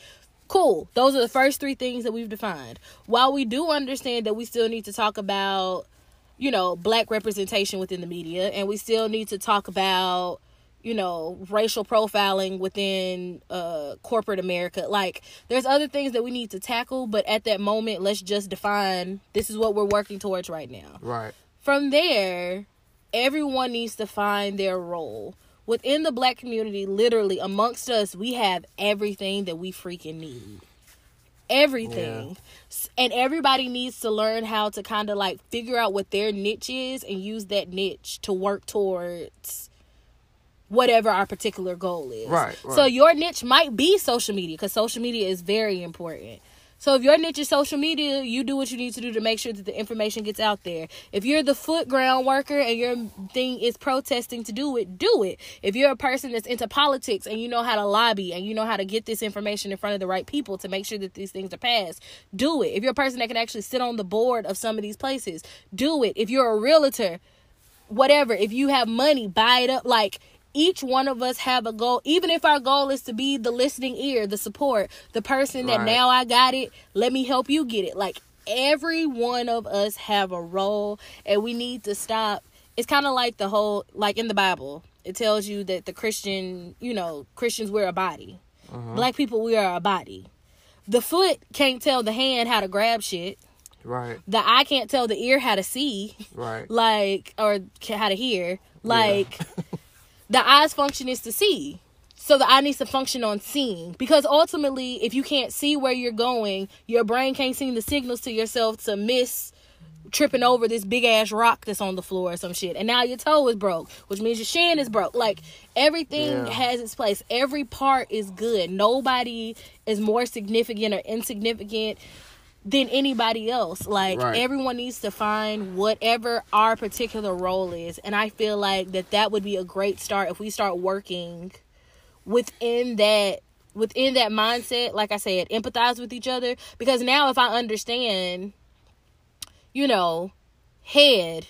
Cool. Those are the first three things that we've defined. While we do understand that we still need to talk about, you know, black representation within the media and we still need to talk about you know racial profiling within uh corporate america like there's other things that we need to tackle but at that moment let's just define this is what we're working towards right now Right. from there everyone needs to find their role within the black community literally amongst us we have everything that we freaking need. Everything. S- and everybody needs to learn how to kind of like figure out what their niche is and use that niche to work towards whatever our particular goal is. Right, so your niche might be social media because social media is very important so if your niche is social media, you do what you need to do to make sure that the information gets out there. If you're the foot ground worker and your thing is protesting to do it, do it. If you're a person that's into politics and you know how to lobby and you know how to get this information in front of the right people to make sure that these things are passed, do it. If you're a person that can actually sit on the board of some of these places, do it. If you're a realtor, whatever if you have money buy it up like each one of us have a goal. Even if our goal is to be the listening ear the support the person that Right. now i got it let me help you get it. Like every one of us have a role and we need to stop. It's kind of like the whole like in the bible it tells you that the christian you know christians we're a body. Uh-huh. Black people we are a body. The foot can't tell the hand how to grab shit. Right. the eye can't tell the ear how to see. Right. like or how to hear. Like the eye's function is to see. So the eye needs to function on seeing. Because ultimately if you can't see where you're going your brain can't send the signals to yourself to miss tripping over this big ass rock that's on the floor or some shit. And now your toe is broke which means your shin is broke. Like everything Yeah. has its place. Every part is good. Nobody is more significant or insignificant than anybody else. Like Right. everyone needs to find whatever our particular role is, and I feel like that that would be a great start if we start working within that within that mindset. Like I said, empathize with each other because now if I understand, you know, head.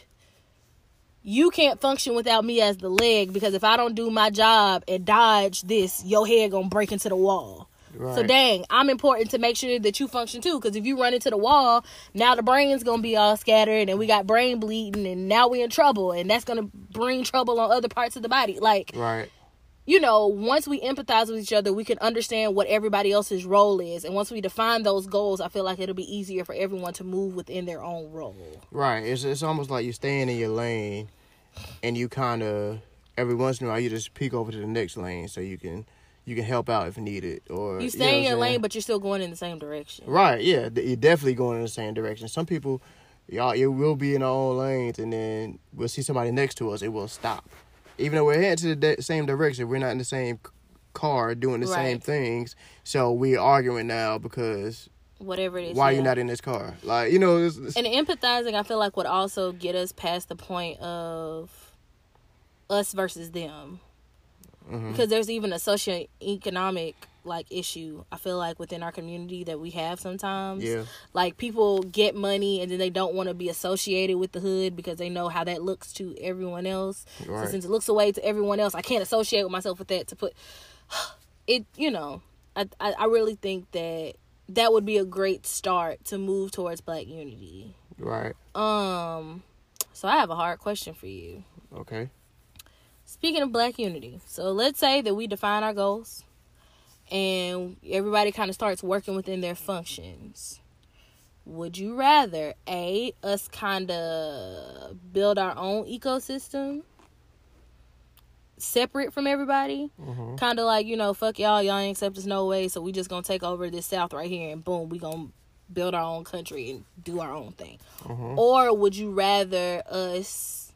You can't function without me as the leg because if I don't do my job and dodge this, your head gonna break into the wall. Right. So dang, I'm important to make sure that you function too. Because if you run into the wall, now the brain's gonna be all scattered, and we got brain bleeding, and now we're in trouble, and that's gonna bring trouble on other parts of the body. Like Right. you know, once we empathize with each other, we can understand what everybody else's role is, and once we define those goals, I feel like it'll be easier for everyone to move within their own role. Right. It's it's almost like you're staying in your lane, and you kind of every once in a while you just peek over to the next lane so you can you can help out if needed or You know stay in your lane, but you're still going in the same direction. Right. Yeah. You're definitely going in the same direction. Some people, y'all, it will be in our own lanes, and then we'll see somebody next to us. It will stop, even though we're heading to the de- same direction. We're not in the same car doing the same things. So we're arguing now because Whatever it is. why yeah. you not in this car? Like you know, it's, it's, and empathizing i feel like would also get us past the point of us versus them Mhm. because there's even a socioeconomic like issue I feel like within our community that we have sometimes. Yeah. Like people get money and then they don't want to be associated with the hood because they know how that looks to everyone else. Right. So since it looks away to everyone else, I can't associate with myself with that to put it, you know, I I, I really think that that would be a great start to move towards black unity. Right. Um so I have a hard question for you. Okay. Speaking of black unity, so let's say that we define our goals and everybody kind of starts working within their functions. Would you rather A us kind of build our own ecosystem separate from everybody? Mhm. Kind of like, you know, fuck y'all, y'all ain't accept us no way, so we just to take over this south right here and boom, we to build our own country and do our own thing. Mhm. Or would you rather us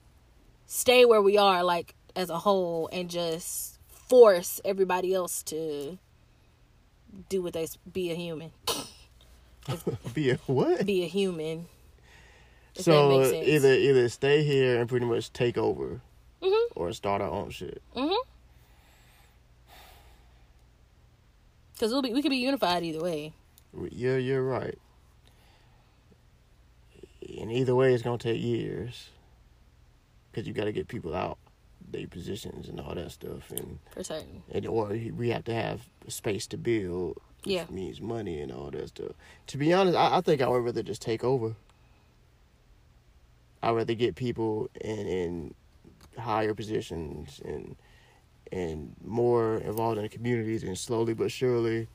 stay where we are, like as a whole, and just force everybody else to do what they be a human, Be a what? be a human? If so either either stay here and pretty much take over, Mhm. or start our own shit. Mhm. Because we'll be we could be unified either way. Yeah, you're right. And either way, it's gonna take years, cause you got to get people out, their positions and all that stuff, and, For certain. and or we have to have space to build. which Yeah. means money and all that stuff. To be honest, I, I think I would rather just take over. I'd rather get people in in higher positions and and more involved in the communities and slowly but surely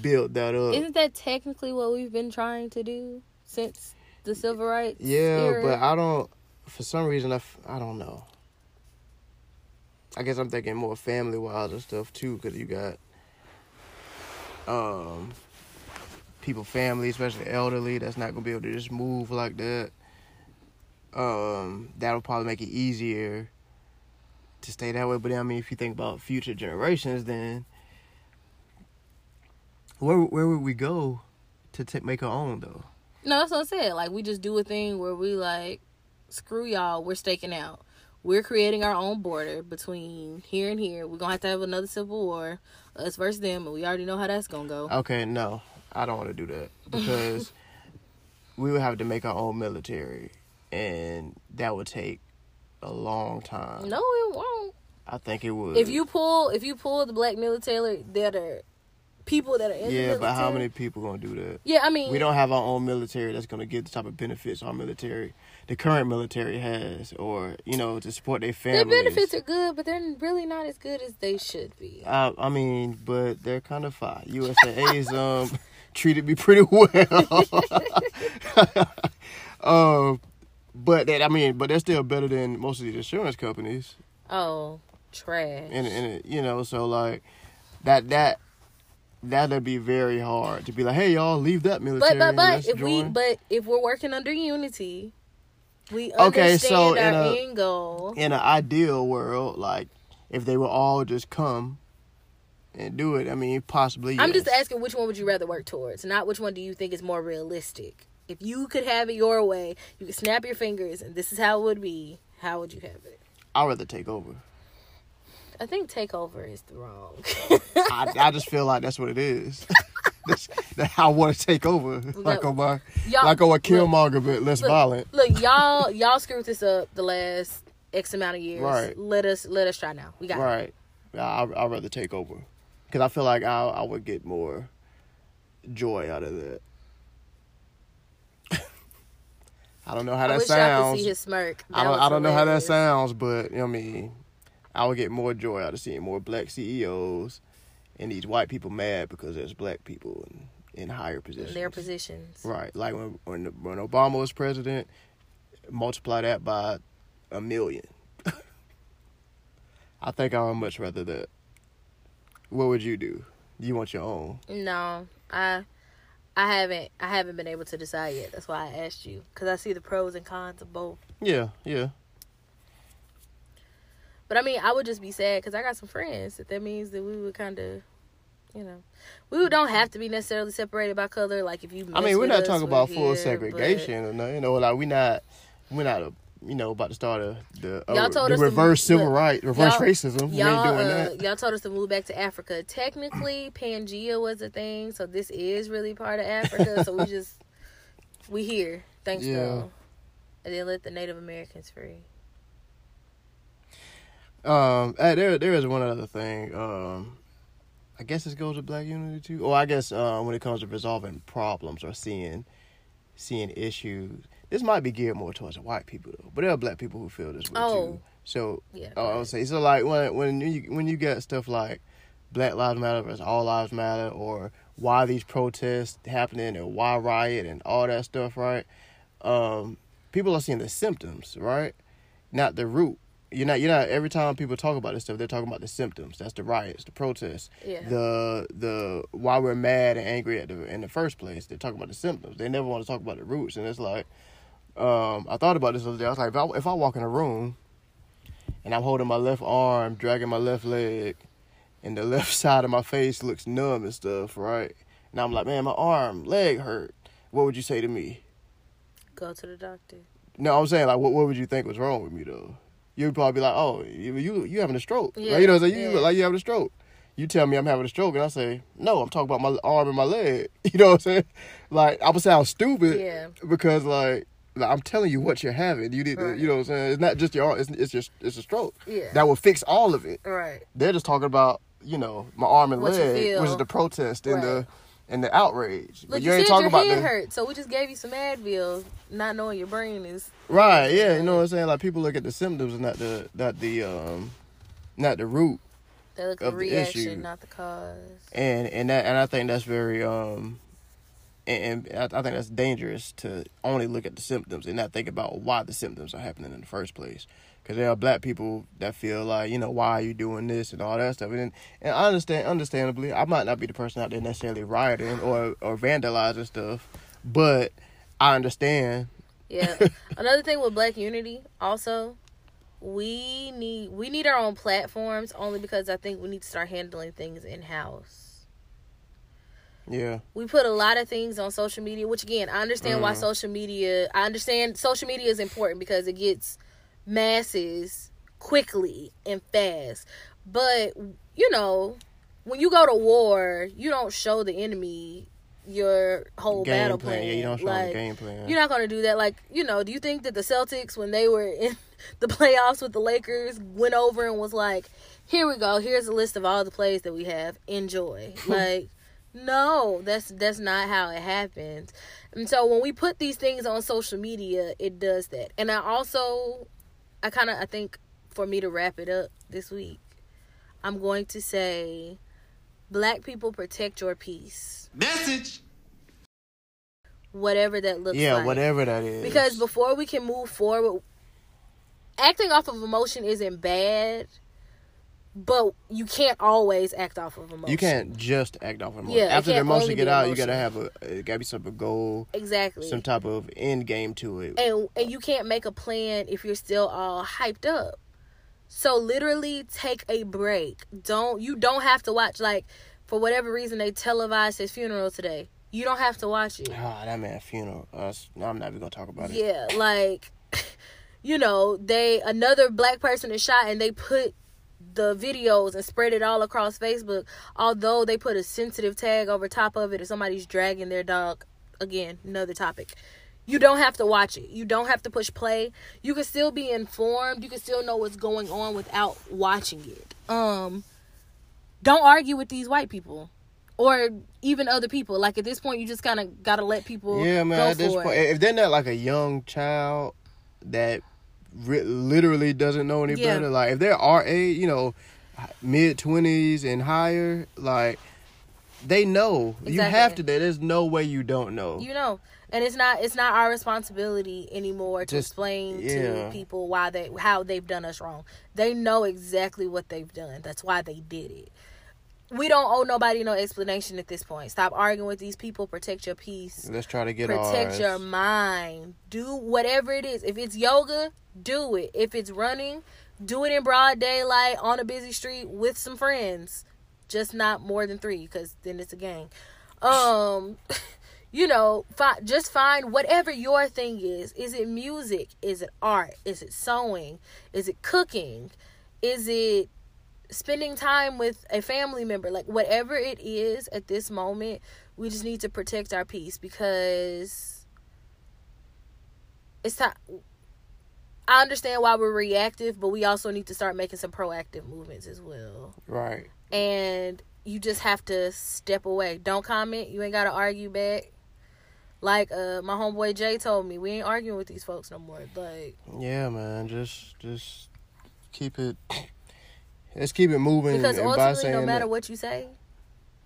build that up. Isn't that technically what we've been trying to do since the civil rights? Yeah, era? but I don't. For some reason, I, f- I don't know. I guess I'm thinking more family wise and stuff too, because you got um people, family, especially elderly, that's not gonna be able to just move like that. Um, that'll probably make it easier to stay that way. But I mean, if you think about future generations, then where where would we go to take make our own though? No, that's what I said. Like we just do a thing where we like, screw y'all, we're staking out. We're creating our own border between here and here. We're gonna have to have another civil war, us versus them, and we already know how that's gonna go. Okay, no, I don't want to do that because we would have to make our own military, and that would take a long time. No, it won't. I think it would. If you pull, if you pull the black military, that are people that are in the yeah, but how many people gonna do that? Yeah, I mean, We don't have our own military that's gonna get the type of benefits our military, the current military has, or you know, to support their Their families. benefits are good, but they're really not as good as they should be. I, I mean, but they're kind of fine. USAA's um treated me pretty well. um, but that I mean, but they're still better than most of these insurance companies, Oh, trash. and and you know, so like that that that'd be very hard to be like, hey y'all, leave that military. but but but if we but if we're working under unity, we Okay, so in a- goal. in an ideal world, like if they would all just come and do it, I mean, possibly. I'm just asking which one would you rather work towards, not which one do you think is more realistic. If you could have it your way, you could snap your fingers, and this is how it would be. How would you have it? I'd rather take over. I think takeover is the wrong. I, I just feel like that's what it is. that's, that I want to take over, like on my, like on a look, Killmonger, but less look, violent. Look, y'all, y'all screwed this up the last X amount of years. Right. Let us let us try now. We got it. Right. I, I'd rather take over because I feel like I I would get more joy out of that. I don't know how I that wish y'all could sounds. see his smirk. I don't I don't know how that sounds, but you know what I mean, I would get more joy out of seeing more black CEOs and these white people mad because there's black people in, in higher positions. In their positions. Right, like when when when Obama was president, multiply that by a million. I think I would much rather that. What would you do? Do you want your own? No, I I haven't I haven't been able to decide yet. That's why I asked you because I see the pros and cons of both. Yeah, yeah. But I mean, I would just be sad because I got some friends that that means that we would kind of, you know, we don't have to be necessarily separated by color. Like if you, I mean, we're not us, talking we're about full here, segregation, or no, you know, like we're not we're not a you know, about to start a the, uh, the to reverse move- civil rights, reverse racism. Y'all, uh, y'all told us to move back to Africa. Technically, Pangea was a thing, so this is really part of Africa. so we just we here. Thanks Yeah. though. And then let the Native Americans free. Um, uh, there there is one other thing. Um, I guess this goes to Black Unity too. Or I guess uh, when it comes to resolving problems or seeing seeing issues, this might be geared more towards the white people though. But there are Black people who feel this way Oh. too. So Yeah. Oh, I would say so. Like when when you when you get stuff like Black Lives Matter versus All Lives Matter, or why these protests happening, and why riot, and all that stuff, right? Um, people are seeing the symptoms, right? Not the root. You're not. You're not. Every time people talk about this stuff, they're talking about the symptoms. That's the riots, the protests, Yeah. the the why we're mad and angry at the in the first place. They're talking about the symptoms. They never want to talk about the roots. And it's like, um, I thought about this the other day. I was like, if I, if I walk in a room and I'm holding my left arm, dragging my left leg, and the left side of my face looks numb and stuff, right? And I'm like, man, my arm, leg hurt. What would you say to me? Go to the doctor. No, I'm saying like, what what would you think was wrong with me though? You'd probably be like, oh, you you, you having a stroke? Yeah, Like, you know, what I'm saying? you yeah. look like you having a stroke. You tell me I'm having a stroke, and I say, no, I'm talking about my arm and my leg. You know what I'm saying? Like I would sound stupid Yeah. because like, like I'm telling you what you're having. You need to, you know what I'm saying? It's not just your arm. It's it's just it's a stroke. Yeah. That will fix all of it. Right. They're just talking about you know my arm and What leg, which is the protest and Right. the and the outrage. Look, but you, you ain't said talking your about head the hurt, so we just gave you some Advil, not knowing your brain is. Right, yeah, you know what I'm saying? Like people look at the symptoms and not the not the um not the root. They look at Of the the reaction, issue. not the cause. And and that and I think that's very um and, and I, I think that's dangerous to only look at the symptoms and not think about why the symptoms are happening in the first place. Because there are black people that feel like, you know, why are you doing this and all that stuff. And and I understand, understandably, I might not be the person out there necessarily rioting or or vandalizing stuff, but I understand. Yeah. Another thing with Black Unity, also, we need we need our own platforms only because I think we need to start handling things in house. Yeah, We put a lot of things on social media, which again, I understand why Mhm. social media. I understand social media is important because it gets masses quickly and fast. But you know, when you go to war, you don't show the enemy your whole game battle plan. plan. Yeah, you don't show like, the game plan. You're not going to do that. Like, you know, do you think that the Celtics, when they were in the playoffs with the Lakers, went over and was like, here we go. Here's a list of all the plays that we have. Enjoy. like, no, that's that's not how it happens. And so when we put these things on social media, it does that. And I also, I kind of, I think for me to wrap it up this week, I'm going to say, black people protect your peace. Message. Whatever that looks like yeah, like. whatever that is. Because before we can move forward, acting off of emotion isn't bad, but you can't always act off of emotion. you can't just act off of emotion. Yeah, After the emotion get out, you gotta have a it gotta be some of goal, exactly. some type of end game to it. and and you can't make a plan if you're still all hyped up. So literally take a break. Don't you don't have to watch like for whatever reason they televised his funeral today. You don't have to watch it. Ah, that man funeral. Uh, I'm not even gonna talk about it. Yeah, like you know, they another black person is shot and they put the videos and spread it all across Facebook. Although they put a sensitive tag over top of it if somebody's dragging their dog. Again, another topic. You don't have to watch it. You don't have to push play. You can still be informed. You can still know what's going on without watching it. Um don't argue with these white people or even other people. Like at this point you just kind of got to let people Yeah, man. At this point, it. if they're not like a young child that ri literally doesn't know any Yeah. better, like if they're our age, you know, mid twenties and higher, like they know. You have to. There's no way you don't know. you know and it's not it's not our responsibility anymore to Just- explain yeah. to people why they how they've done us wrong they know exactly what they've done that's why they did it we don't owe nobody no explanation at this point stop arguing with these people protect your peace Let's try to get protect ours. your mind do whatever it is if it's yoga do it if it's running do it in broad daylight on a busy street with some friends just not more than three because then it's a gang um you know, fi- just find whatever your thing is. Is it music? Is it art? Is it sewing? Is it cooking? Is it spending time with a family member? Like whatever it is at this moment, we just need to protect our peace because it's time. I understand why we're reactive, but we also need to start making some proactive movements as well. Right. And you just have to step away. Don't comment. You ain't gotta argue back. Like uh my homeboy Jay told me, we ain't arguing with these folks no more. Like Yeah, man. Just just keep it. Let's keep it moving. because ultimately, no matter that- what you say,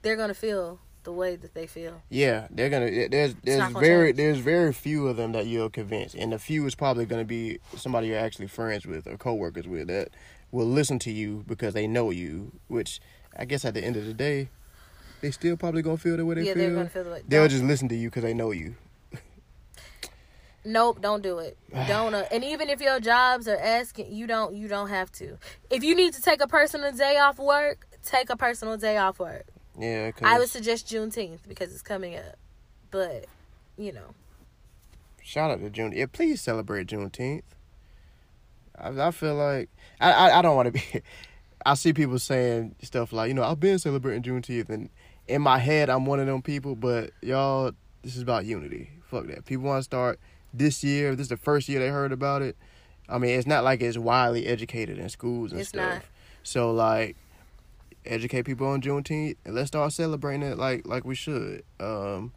they're gonna feel the way that they feel. Yeah, they're gonna. There's there's gonna very change. there's very few of them that you'll convince, and the few is probably gonna be somebody you're actually friends with or coworkers with that will listen to you because they know you. Which I guess at the end of the day, they still probably gonna feel the way they yeah, feel. they're gonna feel the way. They'll just listen to you because they know you. Nope, don't do it. Don't. Uh, and even if your jobs are asking, you don't. You don't have to. If you need to take a personal day off work, take a personal day off work. Yeah, cause I would suggest Juneteenth because it's coming up. But you know, shout out to June. Yeah, please celebrate Juneteenth. I, I feel like I I, I don't want to be. I see people saying stuff like, you know, I've been celebrating Juneteenth, and in my head, I'm one of them people. But y'all, this is about unity. Fuck that. People want to start this year. This is the first year they heard about it. I mean, it's not like it's widely educated in schools and It's stuff. not. So like, educate people on Juneteenth, and let's start celebrating it like like we should, um,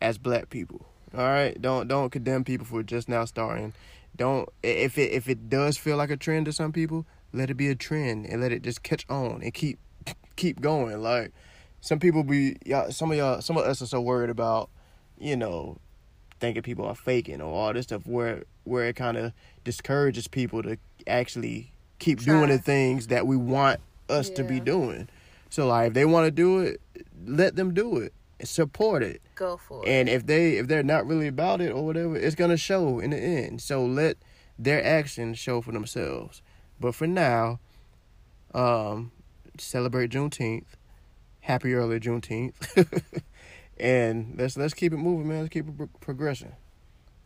as Black people. All right, don't don't condemn people for just now starting. Don't if it if it does feel like a trend to some people, let it be a trend and let it just catch on and keep keep going. Like some people be y'all, some of y'all, some of us are so worried about, you know, thinking people are faking or all this stuff where where it kind of discourages people to actually keep doing the things that we want us to be doing. So like if they want to do it, let them do it. Support it. go for it. And if they if they're not really about it or whatever, it's gonna show in the end. So let their actions show for themselves. But for now, um, celebrate Juneteenth. Happy early Juneteenth. and let's let's keep it moving, man. Let's keep it pro- progressing.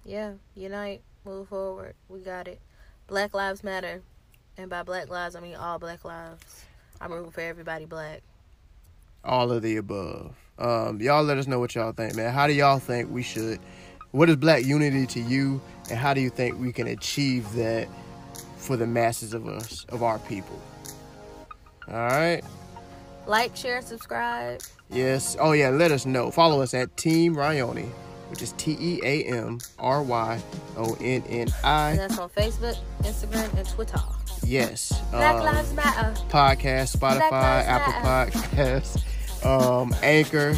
Yeah, unite, move forward. We got it. Black lives matter, and by Black lives I mean all Black lives. I'm rooting for everybody black. All of the above. Um, y'all let us know what y'all think, man. How do y'all think we should? What is black unity to you, and how do you think we can achieve that for the masses of us, of our people? All right. Like, share, subscribe. Yes. Oh yeah. Let us know. Follow us at Team Ryonni, which is T E A M R Y O N N I. And that's on Facebook, Instagram, and Twitter. Yes. Black Um, lives matter. podcast, Spotify, Apple Podcasts, um, Anchor.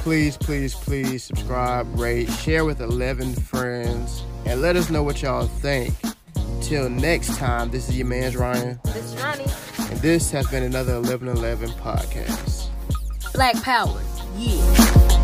Please, please, please subscribe, rate, share with 11 friends, and let us know what y'all think. Till next time, this is your man's Ryan, This is Ronnie. And this has been another 1111 podcast. Black power. Yeah.